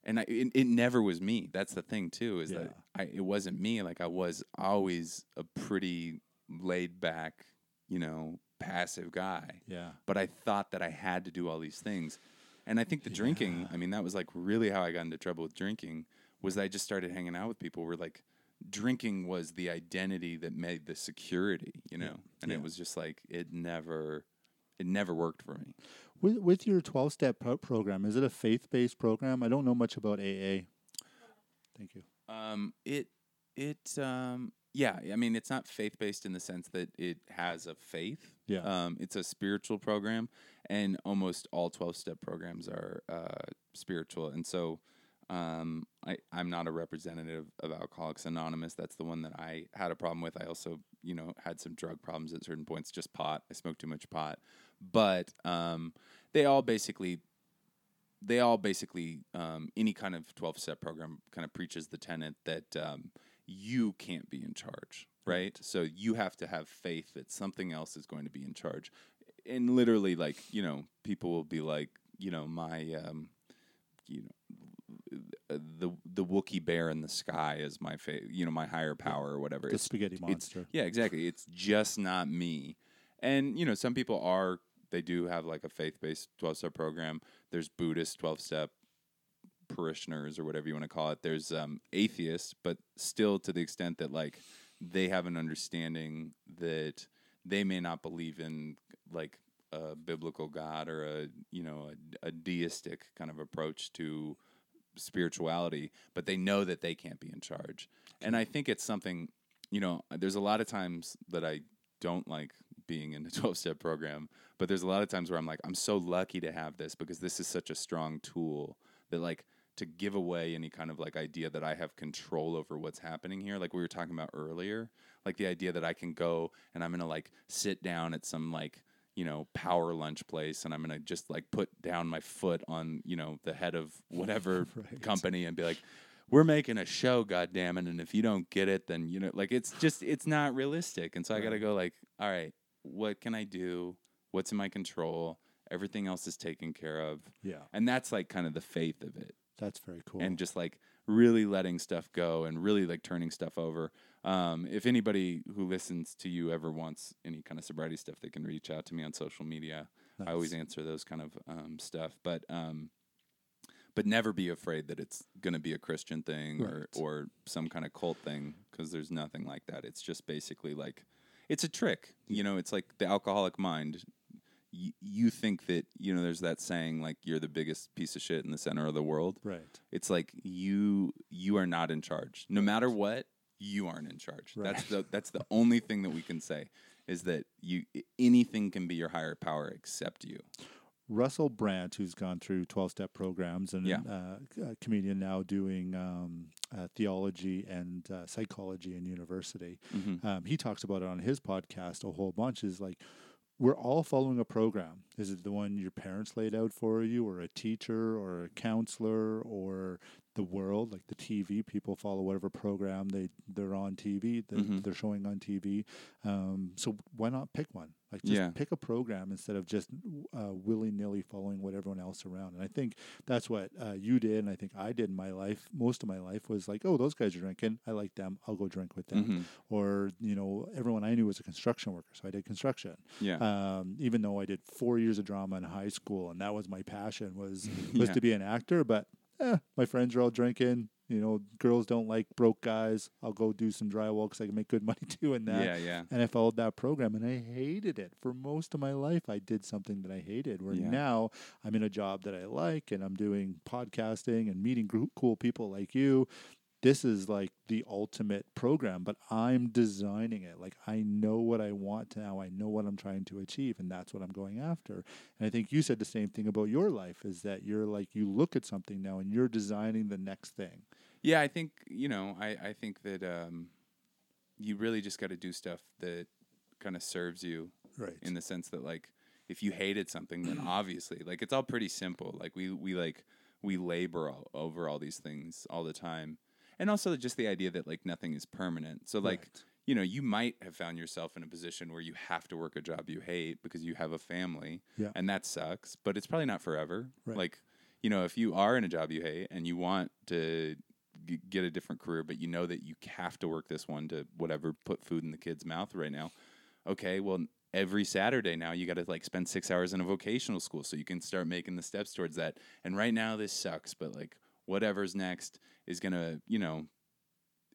[SPEAKER 3] and I, it, it never was me. That's the thing too, is that I, it wasn't me. Like I was always a pretty laid back, you know, passive guy.
[SPEAKER 1] Yeah.
[SPEAKER 3] But I thought that I had to do all these things. And I think the drinking, I mean, that was like really how I got into trouble with drinking was that I just started hanging out with people where like drinking was the identity that made the security, you know? And
[SPEAKER 1] Yeah.
[SPEAKER 3] it was just like it never it never worked for me.
[SPEAKER 1] With with your 12 step pro- program, is it a faith based program? I don't know much about AA. Thank you.
[SPEAKER 3] Um it it um yeah, I mean it's not faith based in the sense that it has a faith.
[SPEAKER 1] Yeah.
[SPEAKER 3] Um it's a spiritual program and almost all 12 step programs are uh spiritual. And so um I I'm not a representative of Alcoholics Anonymous. That's the one that I had a problem with. I also, you know, had some drug problems at certain points, just pot. I smoked too much pot. But um they all basically they all basically um, any kind of 12 step program kind of preaches the tenet that um, you can't be in charge right so you have to have faith that something else is going to be in charge and literally like you know people will be like you know my um, you know uh, the the Wookiee bear in the sky is my fa- you know my higher power or whatever
[SPEAKER 1] The
[SPEAKER 3] It's-
[SPEAKER 1] spaghetti
[SPEAKER 3] it's-
[SPEAKER 1] monster.
[SPEAKER 3] yeah, exactly. It's just not me. And you know, some people are they do have like a faith-based 12-step program. There's Buddhist 12-step parishioners or whatever you want to call it. There's um, atheists, but still to the extent that like they have an understanding that they may not believe in like a biblical God or a you know a, a deistic kind of approach to spirituality, but they know that they can't be in charge. And I think it's something, you know, there's a lot of times that I don't like being in a 12 step program, but there's a lot of times where I'm like, I'm so lucky to have this because this is such a strong tool that, like, to give away any kind of like idea that I have control over what's happening here, like we were talking about earlier, like the idea that I can go and I'm gonna like sit down at some like you know power lunch place and I'm gonna just like put down my foot on you know the head of whatever
[SPEAKER 1] Right.
[SPEAKER 3] company and be like, we're making a show, goddamn it, and if you don't get it, then you know like it's just it's not realistic, and so I gotta go like, all right, what can I do? What's in my control? Everything else is taken care of.
[SPEAKER 1] Yeah.
[SPEAKER 3] And that's like kind of the faith of it
[SPEAKER 1] That's very cool.
[SPEAKER 3] and just like really letting stuff go and really like turning stuff over. Um, if anybody who listens to you ever wants any kind of sobriety stuff, they can reach out to me on social media. I always answer those kind of um, stuff, but um, but never be afraid that it's going to be a Christian thing or or some kind of cult thing because there's nothing like that. It's just basically like it's a trick. You know, it's like the alcoholic mind. Y- you think that you know there's that saying like you're the biggest piece of shit in the center of the world
[SPEAKER 1] right.
[SPEAKER 3] it's like you you are not in charge no matter what you aren't in charge that's the that's the only thing that we can say is that you anything can be your higher power except you
[SPEAKER 1] Russell Brand, who's gone through 12 step programs and
[SPEAKER 3] Yeah.
[SPEAKER 1] uh, a comedian now doing um, uh, theology and uh, psychology in university,
[SPEAKER 3] Mhm.
[SPEAKER 1] um, he talks about it on his podcast a whole bunch. Is like we're all following a program. Is it the one your parents laid out for you, or a teacher, or a counselor, or the world, like the TV? People follow whatever program they they're on TV, that
[SPEAKER 3] Mhm.
[SPEAKER 1] they're showing on TV. Um, so why not pick one? Like just
[SPEAKER 3] Yeah.
[SPEAKER 1] pick a program instead of just uh, willy nilly following what everyone else around. And I think that's what uh, you did, and I think I did in my life. Most of my life was like, oh, those guys are drinking. I like them. I'll go drink with them.
[SPEAKER 3] Mhm.
[SPEAKER 1] Or you know, everyone I knew was a construction worker, so I did construction
[SPEAKER 3] Yeah.
[SPEAKER 1] um, even though I did four years of drama in high school, and that was my passion was was
[SPEAKER 3] Yeah.
[SPEAKER 1] to be an actor. But eh, my friends are all drinking. You know, girls don't like broke guys. I'll go do some drywall because I can make good money doing that.
[SPEAKER 3] yeah, yeah.
[SPEAKER 1] And I followed that program, and I hated it for most of my life. I did something that I hated. Where
[SPEAKER 3] Yeah.
[SPEAKER 1] now I'm in a job that I like, and I'm doing podcasting and meeting cool people like you this is like the ultimate program, but I'm designing it. Like I know what I want now. I know what I'm trying to achieve, and that's what I'm going after. And I think you said the same thing about your life is that you're like you look at something now and you're designing the next thing.
[SPEAKER 3] Yeah, I think you know. I I think that um, you really just got to do stuff that kind of serves you
[SPEAKER 1] Right.
[SPEAKER 3] in the sense that like if you hated something, then obviously like it's all pretty simple. Like we we like we labor all, over all these things all the time, and also just the idea that like nothing is permanent. So like
[SPEAKER 1] Right.
[SPEAKER 3] you know you might have found yourself in a position where you have to work a job you hate because you have a family,
[SPEAKER 1] Yeah.
[SPEAKER 3] and that sucks. But it's probably not forever.
[SPEAKER 1] Right.
[SPEAKER 3] Like you know if you are in a job you hate and you want to g- get a different career, but you know that you have to work this one to whatever put food in the kid's mouth right now. Okay, well, every Saturday now you got to like spend six hours in a vocational school so you can start making the steps towards that. And right now this sucks, but like whatever's next is gonna, you know,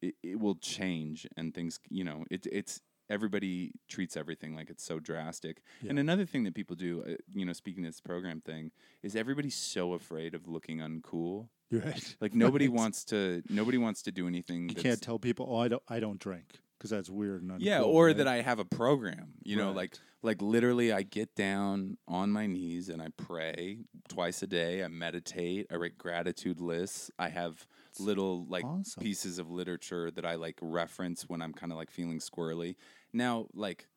[SPEAKER 3] it, it will change and things, you know, it, it's everybody treats everything like it's so drastic. And another thing that people do, uh, you know, speaking of this program thing, is everybody's so afraid of looking uncool.
[SPEAKER 1] Right.
[SPEAKER 3] Like nobody
[SPEAKER 1] Right.
[SPEAKER 3] wants to nobody wants to do anything.
[SPEAKER 1] You can't tell people, oh, I don't, I don't drink because that's weird. And
[SPEAKER 3] yeah, or
[SPEAKER 1] right?
[SPEAKER 3] that I have a program. You know,
[SPEAKER 1] Right.
[SPEAKER 3] like like literally, I get down on my knees and I pray twice a day. I meditate. I write gratitude lists. I have little like
[SPEAKER 1] awesome.
[SPEAKER 3] pieces of literature that I like reference when I'm kind of like feeling squirrely. Now, like,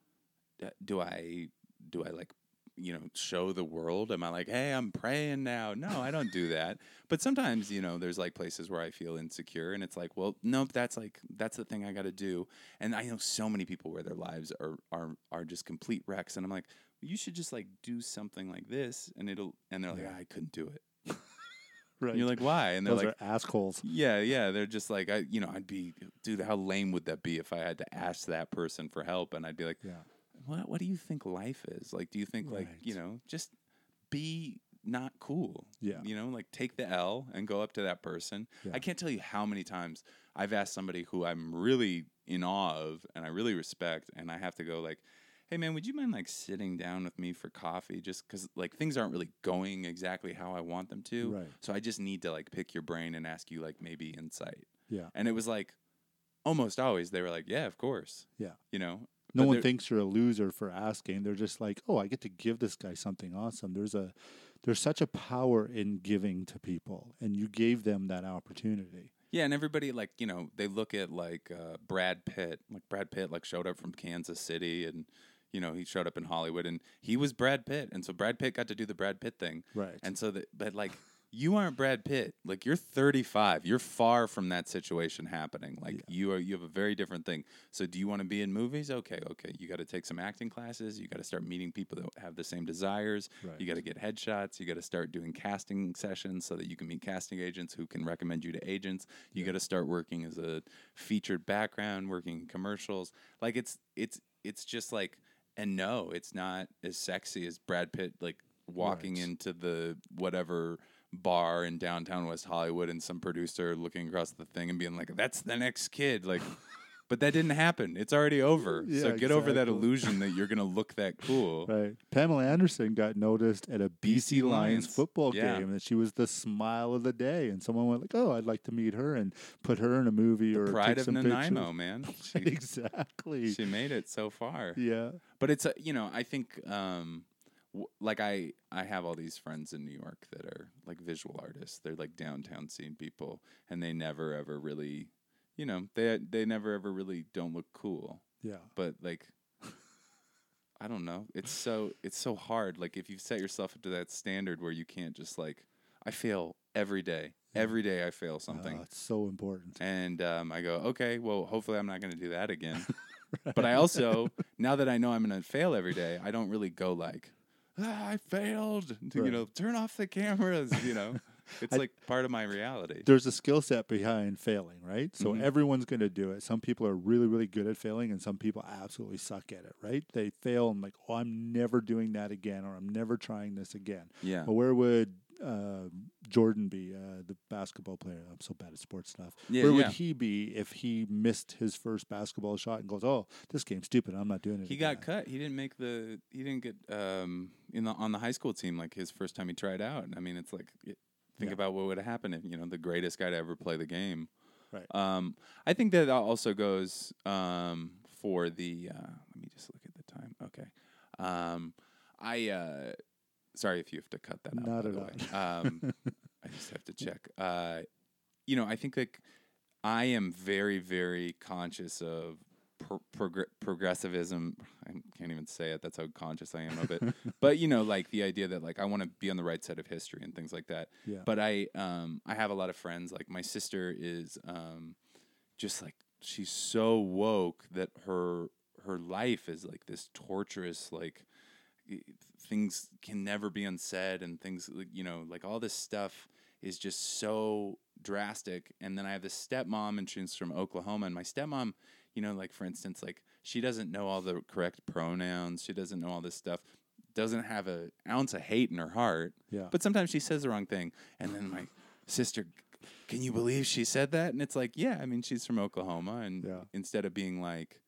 [SPEAKER 3] do I do I like you know show the world? Am I like, hey, I'm praying now? No, I don't do that. But sometimes you know, there's like places where I feel insecure, and it's like, well, nope, that's like that's the thing I got to do. And I know so many people where their lives are are are just complete wrecks, and I'm like, you should just like do something like this, and it'll. And they're like,
[SPEAKER 1] Yeah.
[SPEAKER 3] I couldn't do it.
[SPEAKER 1] right.
[SPEAKER 3] And you're like, why? And they're
[SPEAKER 1] those
[SPEAKER 3] like,
[SPEAKER 1] are assholes.
[SPEAKER 3] yeah, yeah. They're just like, I, you know, I'd be, dude, how lame would that be if I had to ask that person for help? And I'd be like,
[SPEAKER 1] Yeah.
[SPEAKER 3] What, what do you think life is? Like, do you think, like, you know, just be not cool?
[SPEAKER 1] Yeah.
[SPEAKER 3] You know, like take the L and go up to that person.
[SPEAKER 1] Yeah.
[SPEAKER 3] I can't tell you how many times I've asked somebody who I'm really in awe of and I really respect, and I have to go, like, hey, man, would you mind, like, sitting down with me for coffee? Just because, like, things aren't really going exactly how I want them to.
[SPEAKER 1] Right.
[SPEAKER 3] So I just need to like pick your brain and ask you like maybe insight.
[SPEAKER 1] Yeah.
[SPEAKER 3] And it was like almost always they were like, yeah, of course.
[SPEAKER 1] Yeah.
[SPEAKER 3] You know.
[SPEAKER 1] No
[SPEAKER 3] But
[SPEAKER 1] one thinks you're a loser for asking. They're just like, "Oh, I get to give this guy something awesome." There's a there's such a power in giving to people, and you gave them that opportunity.
[SPEAKER 3] Yeah, and everybody like you know they look at like uh, Brad Pitt. Like Brad Pitt like showed up from Kansas City and. You know, he showed up in Hollywood and he was Brad Pitt. And so Brad Pitt got to do the Brad Pitt thing.
[SPEAKER 1] Right.
[SPEAKER 3] And so that, but like, you aren't Brad Pitt. Like, you're 35. You're far from that situation happening. Like,
[SPEAKER 1] Yeah.
[SPEAKER 3] you are. You have a very different thing. So, do you want to be in movies? Okay, okay. You got to take some acting classes. You got to start meeting people that have the same desires.
[SPEAKER 1] Right.
[SPEAKER 3] You got to get headshots. You got to start doing casting sessions so that you can meet casting agents who can recommend you to agents. You got to start working as a featured background, working in commercials. Like, it's it's it's just like. And no, it's not as sexy as Brad Pitt like walking
[SPEAKER 1] Right.
[SPEAKER 3] into the whatever bar in downtown West Hollywood and some producer looking across the thing and being like, "That's the next kid." Like, but that didn't happen. It's already over. so
[SPEAKER 1] Yeah,
[SPEAKER 3] get over that illusion that you're gonna look that cool.
[SPEAKER 1] Right. Pamela Anderson got noticed at a BC,
[SPEAKER 3] BC
[SPEAKER 1] Lions
[SPEAKER 3] Lions.
[SPEAKER 1] football
[SPEAKER 3] Yeah.
[SPEAKER 1] game, and she was the smile of the day. And someone went like, "Oh, I'd like to meet her and put her in a movie or
[SPEAKER 3] Pride
[SPEAKER 1] take
[SPEAKER 3] of
[SPEAKER 1] some
[SPEAKER 3] Nanaimo, man. She,
[SPEAKER 1] exactly.
[SPEAKER 3] she made it so far.
[SPEAKER 1] yeah.
[SPEAKER 3] But it's a, you know, I think um like I I have all these friends in New York that are like visual artists. They're like downtown scene people and they never ever really, you know, they they never ever really don't look cool.
[SPEAKER 1] Yeah.
[SPEAKER 3] But like I don't know. It's so it's so hard. Like if you set yourself up to that standard where you can't just like I fail every day. Every day I fail something.
[SPEAKER 1] Oh, it's so important.
[SPEAKER 3] And um, I go, okay, well, hopefully I'm not going to do that again. But I also, now that I know I'm going to fail every day, I don't really go like, ah, I failed. To, You know, turn off the cameras. You know, it's
[SPEAKER 1] I-
[SPEAKER 3] like part of my reality.
[SPEAKER 1] There's a skill set behind failing, right? So
[SPEAKER 3] Mhm.
[SPEAKER 1] everyone's going to do it. Some people are really, really good at failing, and some people absolutely suck at it, right? They fail and like, oh, I'm never doing that again, or I'm never trying this again.
[SPEAKER 3] Yeah.
[SPEAKER 1] Well, where would uh, Jordan be, uh, the basketball player? I'm so bad at sports stuff.
[SPEAKER 3] Yeah,
[SPEAKER 1] where
[SPEAKER 3] yeah.
[SPEAKER 1] would he be if he missed his first basketball shot and goes, "Oh, this game's stupid. I'm not doing it."
[SPEAKER 3] He got
[SPEAKER 1] again."
[SPEAKER 3] cut. He didn't make the. He didn't get um in the on the high school team like his first time he tried out. I mean, it's like it, think
[SPEAKER 1] Yeah.
[SPEAKER 3] about what would have happened if you know the greatest guy to ever play the game.
[SPEAKER 1] Right.
[SPEAKER 3] Um, I think that also goes um for the. Uh, let me just look at the time. Okay. Um, I uh, sorry if you have to cut that out.
[SPEAKER 1] Not at all.
[SPEAKER 3] Um, I just have to check. Uh, you know, I think like I am very, very conscious of pro- progr- progressivism. I can't even say it. That's how conscious I am of it. but you know, like the idea that like I want to be on the right side of history and things like that.
[SPEAKER 1] Yeah.
[SPEAKER 3] But I, um, I have a lot of friends. Like my sister is, um, just like she's so woke that her her life is like this torturous like things can never be unsaid and things like, you know like all this stuff is just so drastic. And then i have this stepmom and she's from oklahoma. And my stepmom you know like for instance like she doesn't know all the correct pronouns. She doesn't know all this stuff. Doesn't have a ounce of hate in her heart.
[SPEAKER 1] Yeah.
[SPEAKER 3] but sometimes she says the wrong thing. And then my sister can you believe she said that? And it's like yeah i mean she's from oklahoma. And
[SPEAKER 1] Yeah.
[SPEAKER 3] instead of being like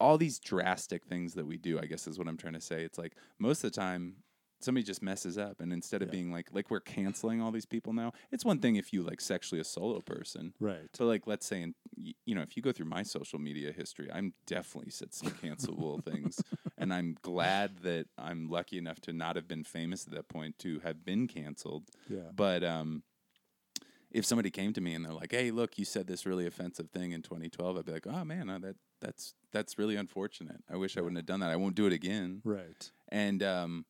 [SPEAKER 3] all these drastic things that we do i guess is what i'm trying to say it's like most of the time somebody just messes up and instead of
[SPEAKER 1] Yeah.
[SPEAKER 3] being like like we're canceling all these people now it's one thing if you like sexually assault a person
[SPEAKER 1] right.
[SPEAKER 3] but like let's say in you know if you go through my social media history i'm definitely said some cancelable things and i'm glad that i'm lucky enough to not have been famous at that point to have been canceled
[SPEAKER 1] Yeah.
[SPEAKER 3] but um, if somebody came to me and they're like, "Hey, look, you said this really offensive thing in 2012," I'd be like, "Oh man, uh, that that's that's really unfortunate. I wish I wouldn't have done that. I won't do it again."
[SPEAKER 1] Right.
[SPEAKER 3] And um,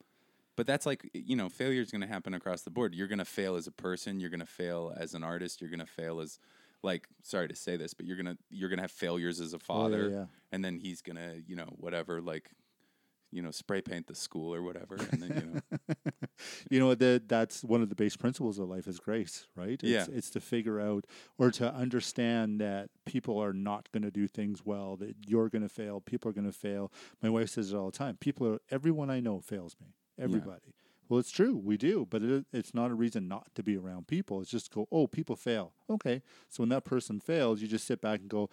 [SPEAKER 3] but that's like you know, failure is going to happen across the board. You're going to fail as a person. You're going to fail as an artist. You're going to fail as like sorry to say this, but you're gonna you're gonna have failures as a
[SPEAKER 1] Oh, yeah,
[SPEAKER 3] father,
[SPEAKER 1] yeah.
[SPEAKER 3] and then he's gonna you know whatever like you know spray paint the school or whatever, and then you know
[SPEAKER 1] you know that that's one of the base principles of life is grace, right? It's,
[SPEAKER 3] Yeah.
[SPEAKER 1] it's to figure out or to understand that people are not going to do things well, that you're going to fail, people are going to fail. My wife says it all the time. People are everyone I know fails me. Everybody. Well, it's true, we do, but it, it's not a reason not to be around people. It's just go, oh, people fail. Okay, so when that person fails, you just sit back and go,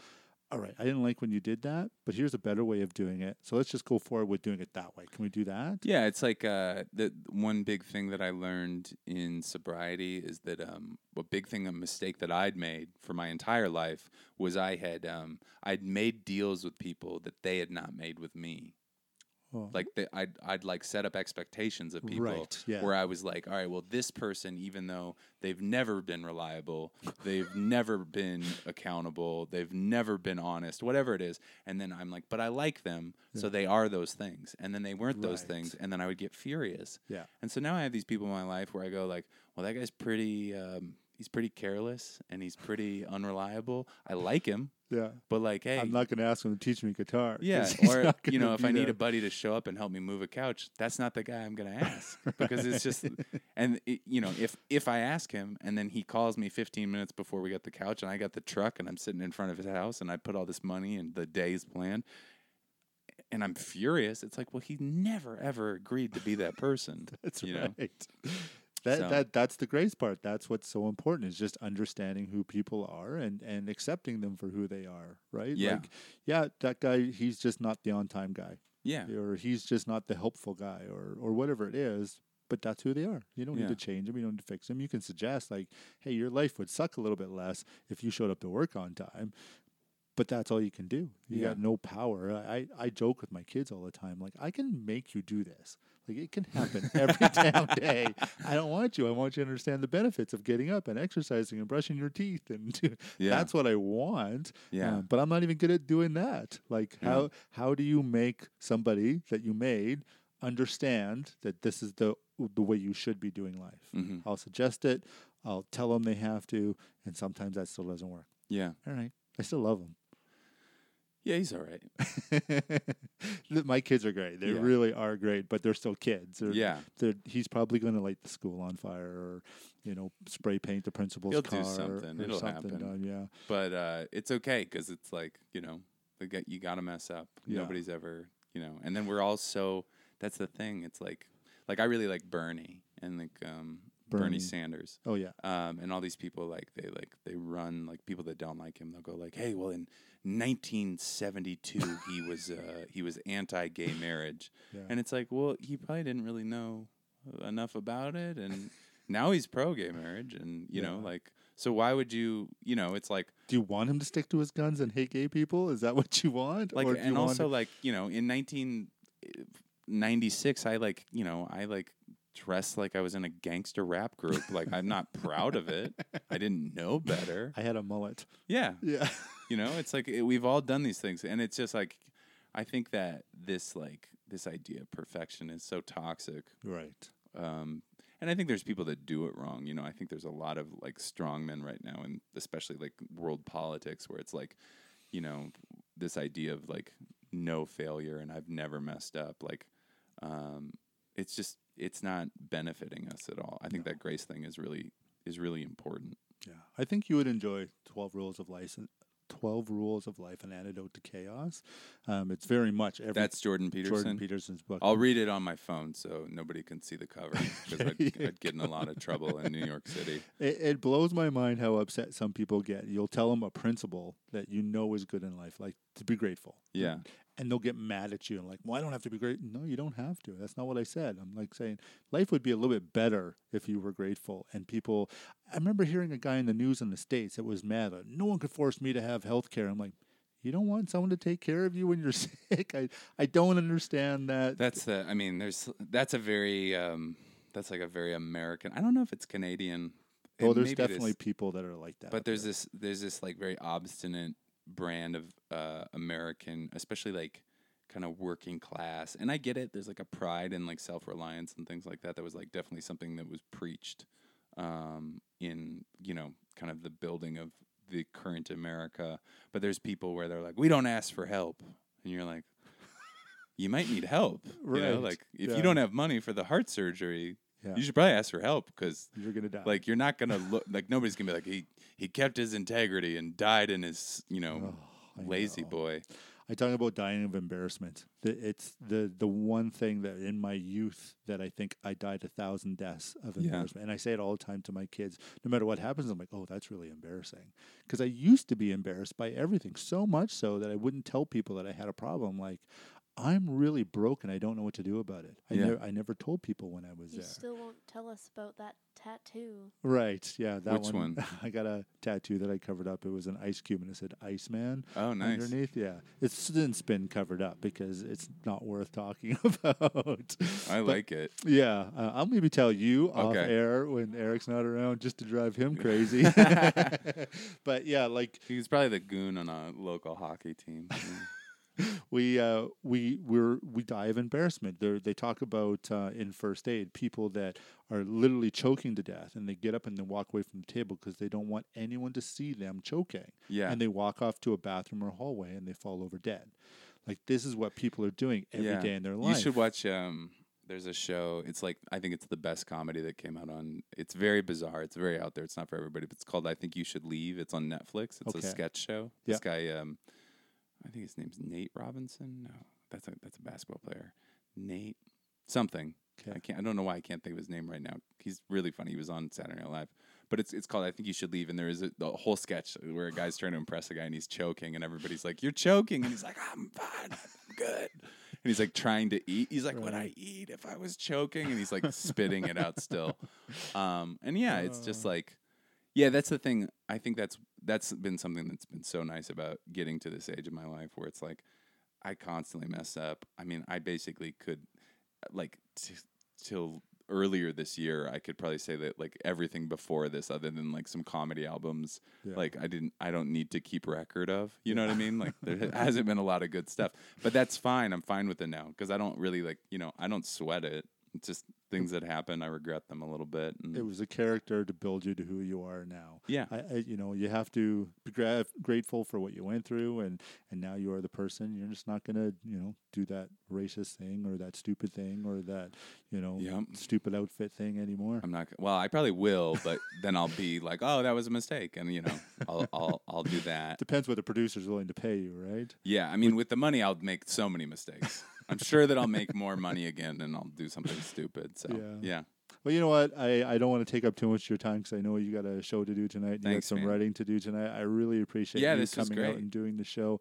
[SPEAKER 1] all right, I didn't like when you did that, but here's a better way of doing it. So let's just go forward with doing it that way. Can we do that?
[SPEAKER 3] Yeah, it's like uh, the one big thing that I learned in sobriety is that um, a big thing, a mistake that I'd made for my entire life was I had um, I'd made deals with people that they had not made with me.
[SPEAKER 1] Oh,
[SPEAKER 3] Like they, I'd I'd like set up expectations of people
[SPEAKER 1] Right, yeah.
[SPEAKER 3] where I was like, all right, well, this person, even though they've never been reliable, they've never been accountable, they've never been honest, whatever it is, and then I'm like, but I like them, so they are those things, and then they weren't those
[SPEAKER 1] Right.
[SPEAKER 3] things, and then I would get furious,
[SPEAKER 1] yeah.
[SPEAKER 3] and so now I have these people in my life where I go like, well, that guy's pretty, um, he's pretty careless and he's pretty unreliable. I like him,
[SPEAKER 1] Yeah.
[SPEAKER 3] but like, hey,
[SPEAKER 1] I'm not going to ask him to teach me guitar.
[SPEAKER 3] yeah, or you know, if I need
[SPEAKER 1] there.
[SPEAKER 3] a buddy to show up and help me move a couch, that's not the guy I'm gonna ask because it's just, and it, you know, if if I ask him and then he calls me 15 minutes before we got the couch and I got the truck and I'm sitting in front of his house and I put all this money and the day's planned, and I'm furious, it's like, well, he never ever agreed to be that person.
[SPEAKER 1] That's
[SPEAKER 3] you know?
[SPEAKER 1] That
[SPEAKER 3] So-
[SPEAKER 1] that that's the grace part. That's what's so important is just understanding who people are and and accepting them for who they are. Right.
[SPEAKER 3] Yeah.
[SPEAKER 1] Like, yeah, that guy. He's just not the on time guy,
[SPEAKER 3] Yeah,
[SPEAKER 1] or he's just not the helpful guy, or or whatever it is. But that's who they are. You don't
[SPEAKER 3] Yeah.
[SPEAKER 1] need to change them. You don't need to fix them. You can suggest like, hey, your life would suck a little bit less if you showed up to work on time. but that's all you can do. You
[SPEAKER 3] Yeah.
[SPEAKER 1] got no power. I I joke with my kids all the time, like I can make you do this. Like it can happen every damn day. I don't want you. I want you to understand the benefits of getting up and exercising and brushing your teeth, and
[SPEAKER 3] Yeah.
[SPEAKER 1] that's what I want.
[SPEAKER 3] Yeah.
[SPEAKER 1] Um, but I'm not even good at doing that. Like
[SPEAKER 3] Yeah.
[SPEAKER 1] how how do you make somebody that you made understand that this is the the way you should be doing life?
[SPEAKER 3] Mhm.
[SPEAKER 1] I'll suggest it. I'll tell them they have to, and sometimes that still doesn't work.
[SPEAKER 3] Yeah.
[SPEAKER 1] All right, I still love them.
[SPEAKER 3] Yeah, he's all right.
[SPEAKER 1] My kids are great. They
[SPEAKER 3] Yeah.
[SPEAKER 1] really are great, but they're still kids. They're,
[SPEAKER 3] Yeah.
[SPEAKER 1] they're, he's probably going to light the school on fire, or you know, spray paint the principal's
[SPEAKER 3] He'll do
[SPEAKER 1] car,
[SPEAKER 3] something.
[SPEAKER 1] or
[SPEAKER 3] It'll
[SPEAKER 1] something
[SPEAKER 3] happen.
[SPEAKER 1] done, yeah,
[SPEAKER 3] But uh, it's okay because it's like you know, you got to mess up.
[SPEAKER 1] Yeah.
[SPEAKER 3] Nobody's ever you know. And then we're all so. That's the thing. It's like like I really like Bernie and like um, Bernie.
[SPEAKER 1] Bernie.
[SPEAKER 3] Sanders.
[SPEAKER 1] oh yeah,
[SPEAKER 3] Um, and all these people like they like they run like people that don't like him. They'll go like, "Hey, well, in 1972, he was uh, he was anti-gay marriage,"
[SPEAKER 1] yeah.
[SPEAKER 3] and it's like, well, he probably didn't really know enough about it, and now he's pro-gay marriage, and you know, like, so why would you, you know, it's like,
[SPEAKER 1] do you want him to stick to his guns and hate gay people? Is that what you want?
[SPEAKER 3] like,
[SPEAKER 1] or
[SPEAKER 3] and also like, you know, in 1996, I like, you know, I like dressed like I was in a gangster rap group. like, I'm not proud of it. I didn't know better.
[SPEAKER 1] I had a mullet.
[SPEAKER 3] Yeah,
[SPEAKER 1] Yeah,
[SPEAKER 3] you know, it's like it, we've all done these things, and it's just like I think that this like this idea of perfection is so toxic,
[SPEAKER 1] right?
[SPEAKER 3] Um, and I think there's people that do it wrong. You know, I think there's a lot of like strong men right now, and especially like world politics, where it's like, you know, this idea of like no failure and I've never messed up. Like, um, it's just it's not benefiting us at all. I think no. that grace thing is really is really important.
[SPEAKER 1] Yeah, I think you would enjoy Twelve Rules of License 12 Rules of Life, An Antidote to Chaos. Um, it's very much every.
[SPEAKER 3] That's Jordan Peterson.
[SPEAKER 1] Jordan Peterson's book.
[SPEAKER 3] I'll read it on my phone so nobody can see the cover because I'd, I'd, get in a lot of trouble in New York City.
[SPEAKER 1] It, it blows my mind how upset some people get. You'll tell them a principle that you know is good in life, like to be grateful.
[SPEAKER 3] Yeah.
[SPEAKER 1] And they'll get mad at you and like, well, I don't have to be great. No, you don't have to. That's not what I said. I'm like saying life would be a little bit better if you were grateful. And people, I remember hearing a guy in the news in the States that was mad that no one could force me to have health care. I'm like, you don't want someone to take care of you when you're sick? I, I don't understand that.
[SPEAKER 3] That's the. I mean, there's. That's a very. Um, that's like a very American. I don't know if it's Canadian.
[SPEAKER 1] Oh, there's definitely people that are like that.
[SPEAKER 3] But there's
[SPEAKER 1] there.
[SPEAKER 3] this. There's this like very obstinate brand of uh, American, especially like kind of working class. And I get it. There's like a pride and like self reliance and things like that. That was like definitely something that was preached um, in you know kind of the building of the current America. But there's people where they're like, we don't ask for help, and you're like. You might need help, You know,
[SPEAKER 1] Right.
[SPEAKER 3] like if
[SPEAKER 1] Yeah.
[SPEAKER 3] you don't have money for the heart surgery,
[SPEAKER 1] Yeah.
[SPEAKER 3] you should probably ask for help because
[SPEAKER 1] You're to die.
[SPEAKER 3] like you're not gonna look like nobody's gonna be like he he kept his integrity and died in his you know
[SPEAKER 1] Oh,
[SPEAKER 3] lazy
[SPEAKER 1] know.
[SPEAKER 3] boy.
[SPEAKER 1] I talk about dying of embarrassment. It's the the one thing that in my youth that I think I died a thousand deaths of
[SPEAKER 3] Yeah.
[SPEAKER 1] embarrassment, and I say it all the time to my kids. No matter what happens, I'm like, oh, that's really embarrassing, because I used to be embarrassed by everything so much so that I wouldn't tell people that I had a problem. Like, I'm really broken. I don't know what to do about it. I
[SPEAKER 3] Yeah.
[SPEAKER 1] never I never told people when I was
[SPEAKER 2] You
[SPEAKER 1] there.
[SPEAKER 2] You still won't tell us about that tattoo.
[SPEAKER 1] Right? Yeah, that
[SPEAKER 3] Which one?
[SPEAKER 1] I got a tattoo that I covered up. It was an ice cube and it said Iceman.
[SPEAKER 3] Oh, nice.
[SPEAKER 1] underneath. Yeah, it's since been covered up because it's not worth talking about.
[SPEAKER 3] I
[SPEAKER 1] But,
[SPEAKER 3] like it.
[SPEAKER 1] Yeah, uh, I'll maybe tell you off air when Eric's not around, just to drive him crazy. but yeah, like
[SPEAKER 3] He's probably the goon on a local hockey team.
[SPEAKER 1] we uh, we we're we die of embarrassment. They they talk about uh, in first aid people that are literally choking to death, and they get up and they walk away from the table because they don't want anyone to see them choking.
[SPEAKER 3] Yeah.
[SPEAKER 1] and they walk off to a bathroom or hallway and they fall over dead. Like this is what people are doing every day
[SPEAKER 3] Yeah.
[SPEAKER 1] in their life.
[SPEAKER 3] You should watch. Um, there's a show. It's like I think it's the best comedy that came out on. It's very bizarre. It's very out there. It's not for everybody. But it's called I think you should leave. It's on Netflix. It's
[SPEAKER 1] Okay.
[SPEAKER 3] a sketch show. This guy, um, I think his name's Nate Robinson. No, that's a that's a basketball player. Nate something. I can't. I don't know why I can't think of his name right now. He's really funny. He was on Saturday Night Live. But it's it's called I think you should leave. And there is a, the whole sketch where a guy's trying to impress a guy and he's choking and everybody's like, "You're choking," and he's like, "I'm fine. I'm good." And he's like trying to eat. He's like, "Would I eat if I was choking?" And he's like spitting it out still. Um, and yeah, it's just
[SPEAKER 1] Uh.
[SPEAKER 3] like, yeah, that's the thing. I think that's that's been something that's been so nice about getting to this age of my life where it's like I constantly mess up. I mean, I basically could like t- till earlier this year I could probably say that like everything before this other than like some comedy albums
[SPEAKER 1] Yeah.
[SPEAKER 3] like I didn't I don't need to keep record of. You know what I mean? Like there hasn't been a lot of good stuff. But that's fine. I'm fine with it now cuz I don't really like, you know, I don't sweat it. Just things that happen. I regret them a little bit. And
[SPEAKER 1] It was a character to build you to who you are now.
[SPEAKER 3] yeah.
[SPEAKER 1] I, I you know, you have to be gra- grateful for what you went through, and and now you are the person. You're just not gonna, you know, do that racist thing or that stupid thing or that, you know,
[SPEAKER 3] Yep.
[SPEAKER 1] stupid outfit thing anymore.
[SPEAKER 3] I'm not. Well, I probably will, but then I'll be like, "Oh, that was a mistake," and you know, I'll I'll I'll do that.
[SPEAKER 1] Depends what the producer's willing to pay you, right?
[SPEAKER 3] Yeah, I mean, with the money, I'll make so many mistakes. I'm sure that I'll make more money again, and I'll do something stupid. So
[SPEAKER 1] Yeah.
[SPEAKER 3] yeah,
[SPEAKER 1] Well, you know what? I, I don't want to take up too much of your time because I know you got a show to do tonight. and You got some
[SPEAKER 3] man.
[SPEAKER 1] writing to do tonight. I really appreciate
[SPEAKER 3] Yeah,
[SPEAKER 1] you coming out and doing the show.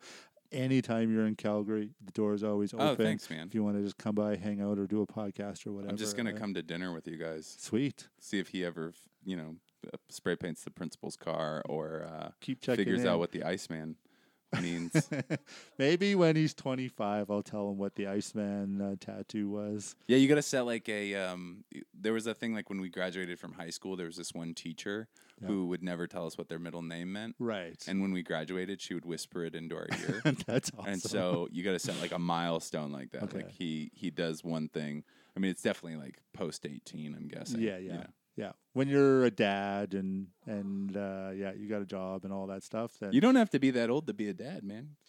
[SPEAKER 1] Anytime you're in Calgary, the door is always open.
[SPEAKER 3] Oh, thanks, man.
[SPEAKER 1] If you want to just come by, hang out, or do a podcast or whatever.
[SPEAKER 3] I'm just gonna
[SPEAKER 1] uh,
[SPEAKER 3] come to dinner with you guys.
[SPEAKER 1] Sweet.
[SPEAKER 3] See if he ever, you know, uh, spray paints the principal's car or uh,
[SPEAKER 1] Keep checking
[SPEAKER 3] figures
[SPEAKER 1] in.
[SPEAKER 3] out what the Iceman means.
[SPEAKER 1] Maybe when he's 25, I'll tell him what the Iceman uh, tattoo was.
[SPEAKER 3] Yeah, you got to set like a. Um, there was a thing like when we graduated from high school. There was this one teacher
[SPEAKER 1] Yeah.
[SPEAKER 3] who would never tell us what their middle name meant,
[SPEAKER 1] Right.
[SPEAKER 3] and when we graduated, she would whisper it into our ear.
[SPEAKER 1] That's awesome.
[SPEAKER 3] And so you got to set like a milestone like that.
[SPEAKER 1] Okay.
[SPEAKER 3] Like he he does one thing. I mean, it's definitely like post eighteen. I'm guessing.
[SPEAKER 1] Yeah,
[SPEAKER 3] you
[SPEAKER 1] yeah.
[SPEAKER 3] know.
[SPEAKER 1] Yeah. When you're a dad and and uh, yeah, you got a job and all that stuff. Then
[SPEAKER 3] You don't have to be that old to be a dad, man.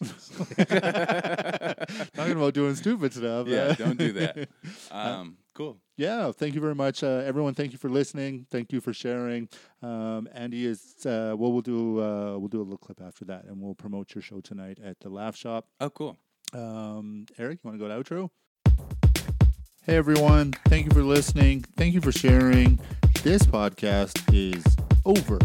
[SPEAKER 1] talking about doing stupid stuff.
[SPEAKER 3] yeah,
[SPEAKER 1] uh,
[SPEAKER 3] don't do that. Um, cool.
[SPEAKER 1] Yeah, thank you very much, uh, everyone. Thank you for listening. Thank you for sharing. Um, Andy is uh, well, we'll do uh, we'll do a little clip after that, and we'll promote your show tonight at the Laugh Shop.
[SPEAKER 3] Oh, cool.
[SPEAKER 1] Um, Eric, you want to go to outro? Hey everyone, thank you for listening. Thank you for sharing. This podcast is over.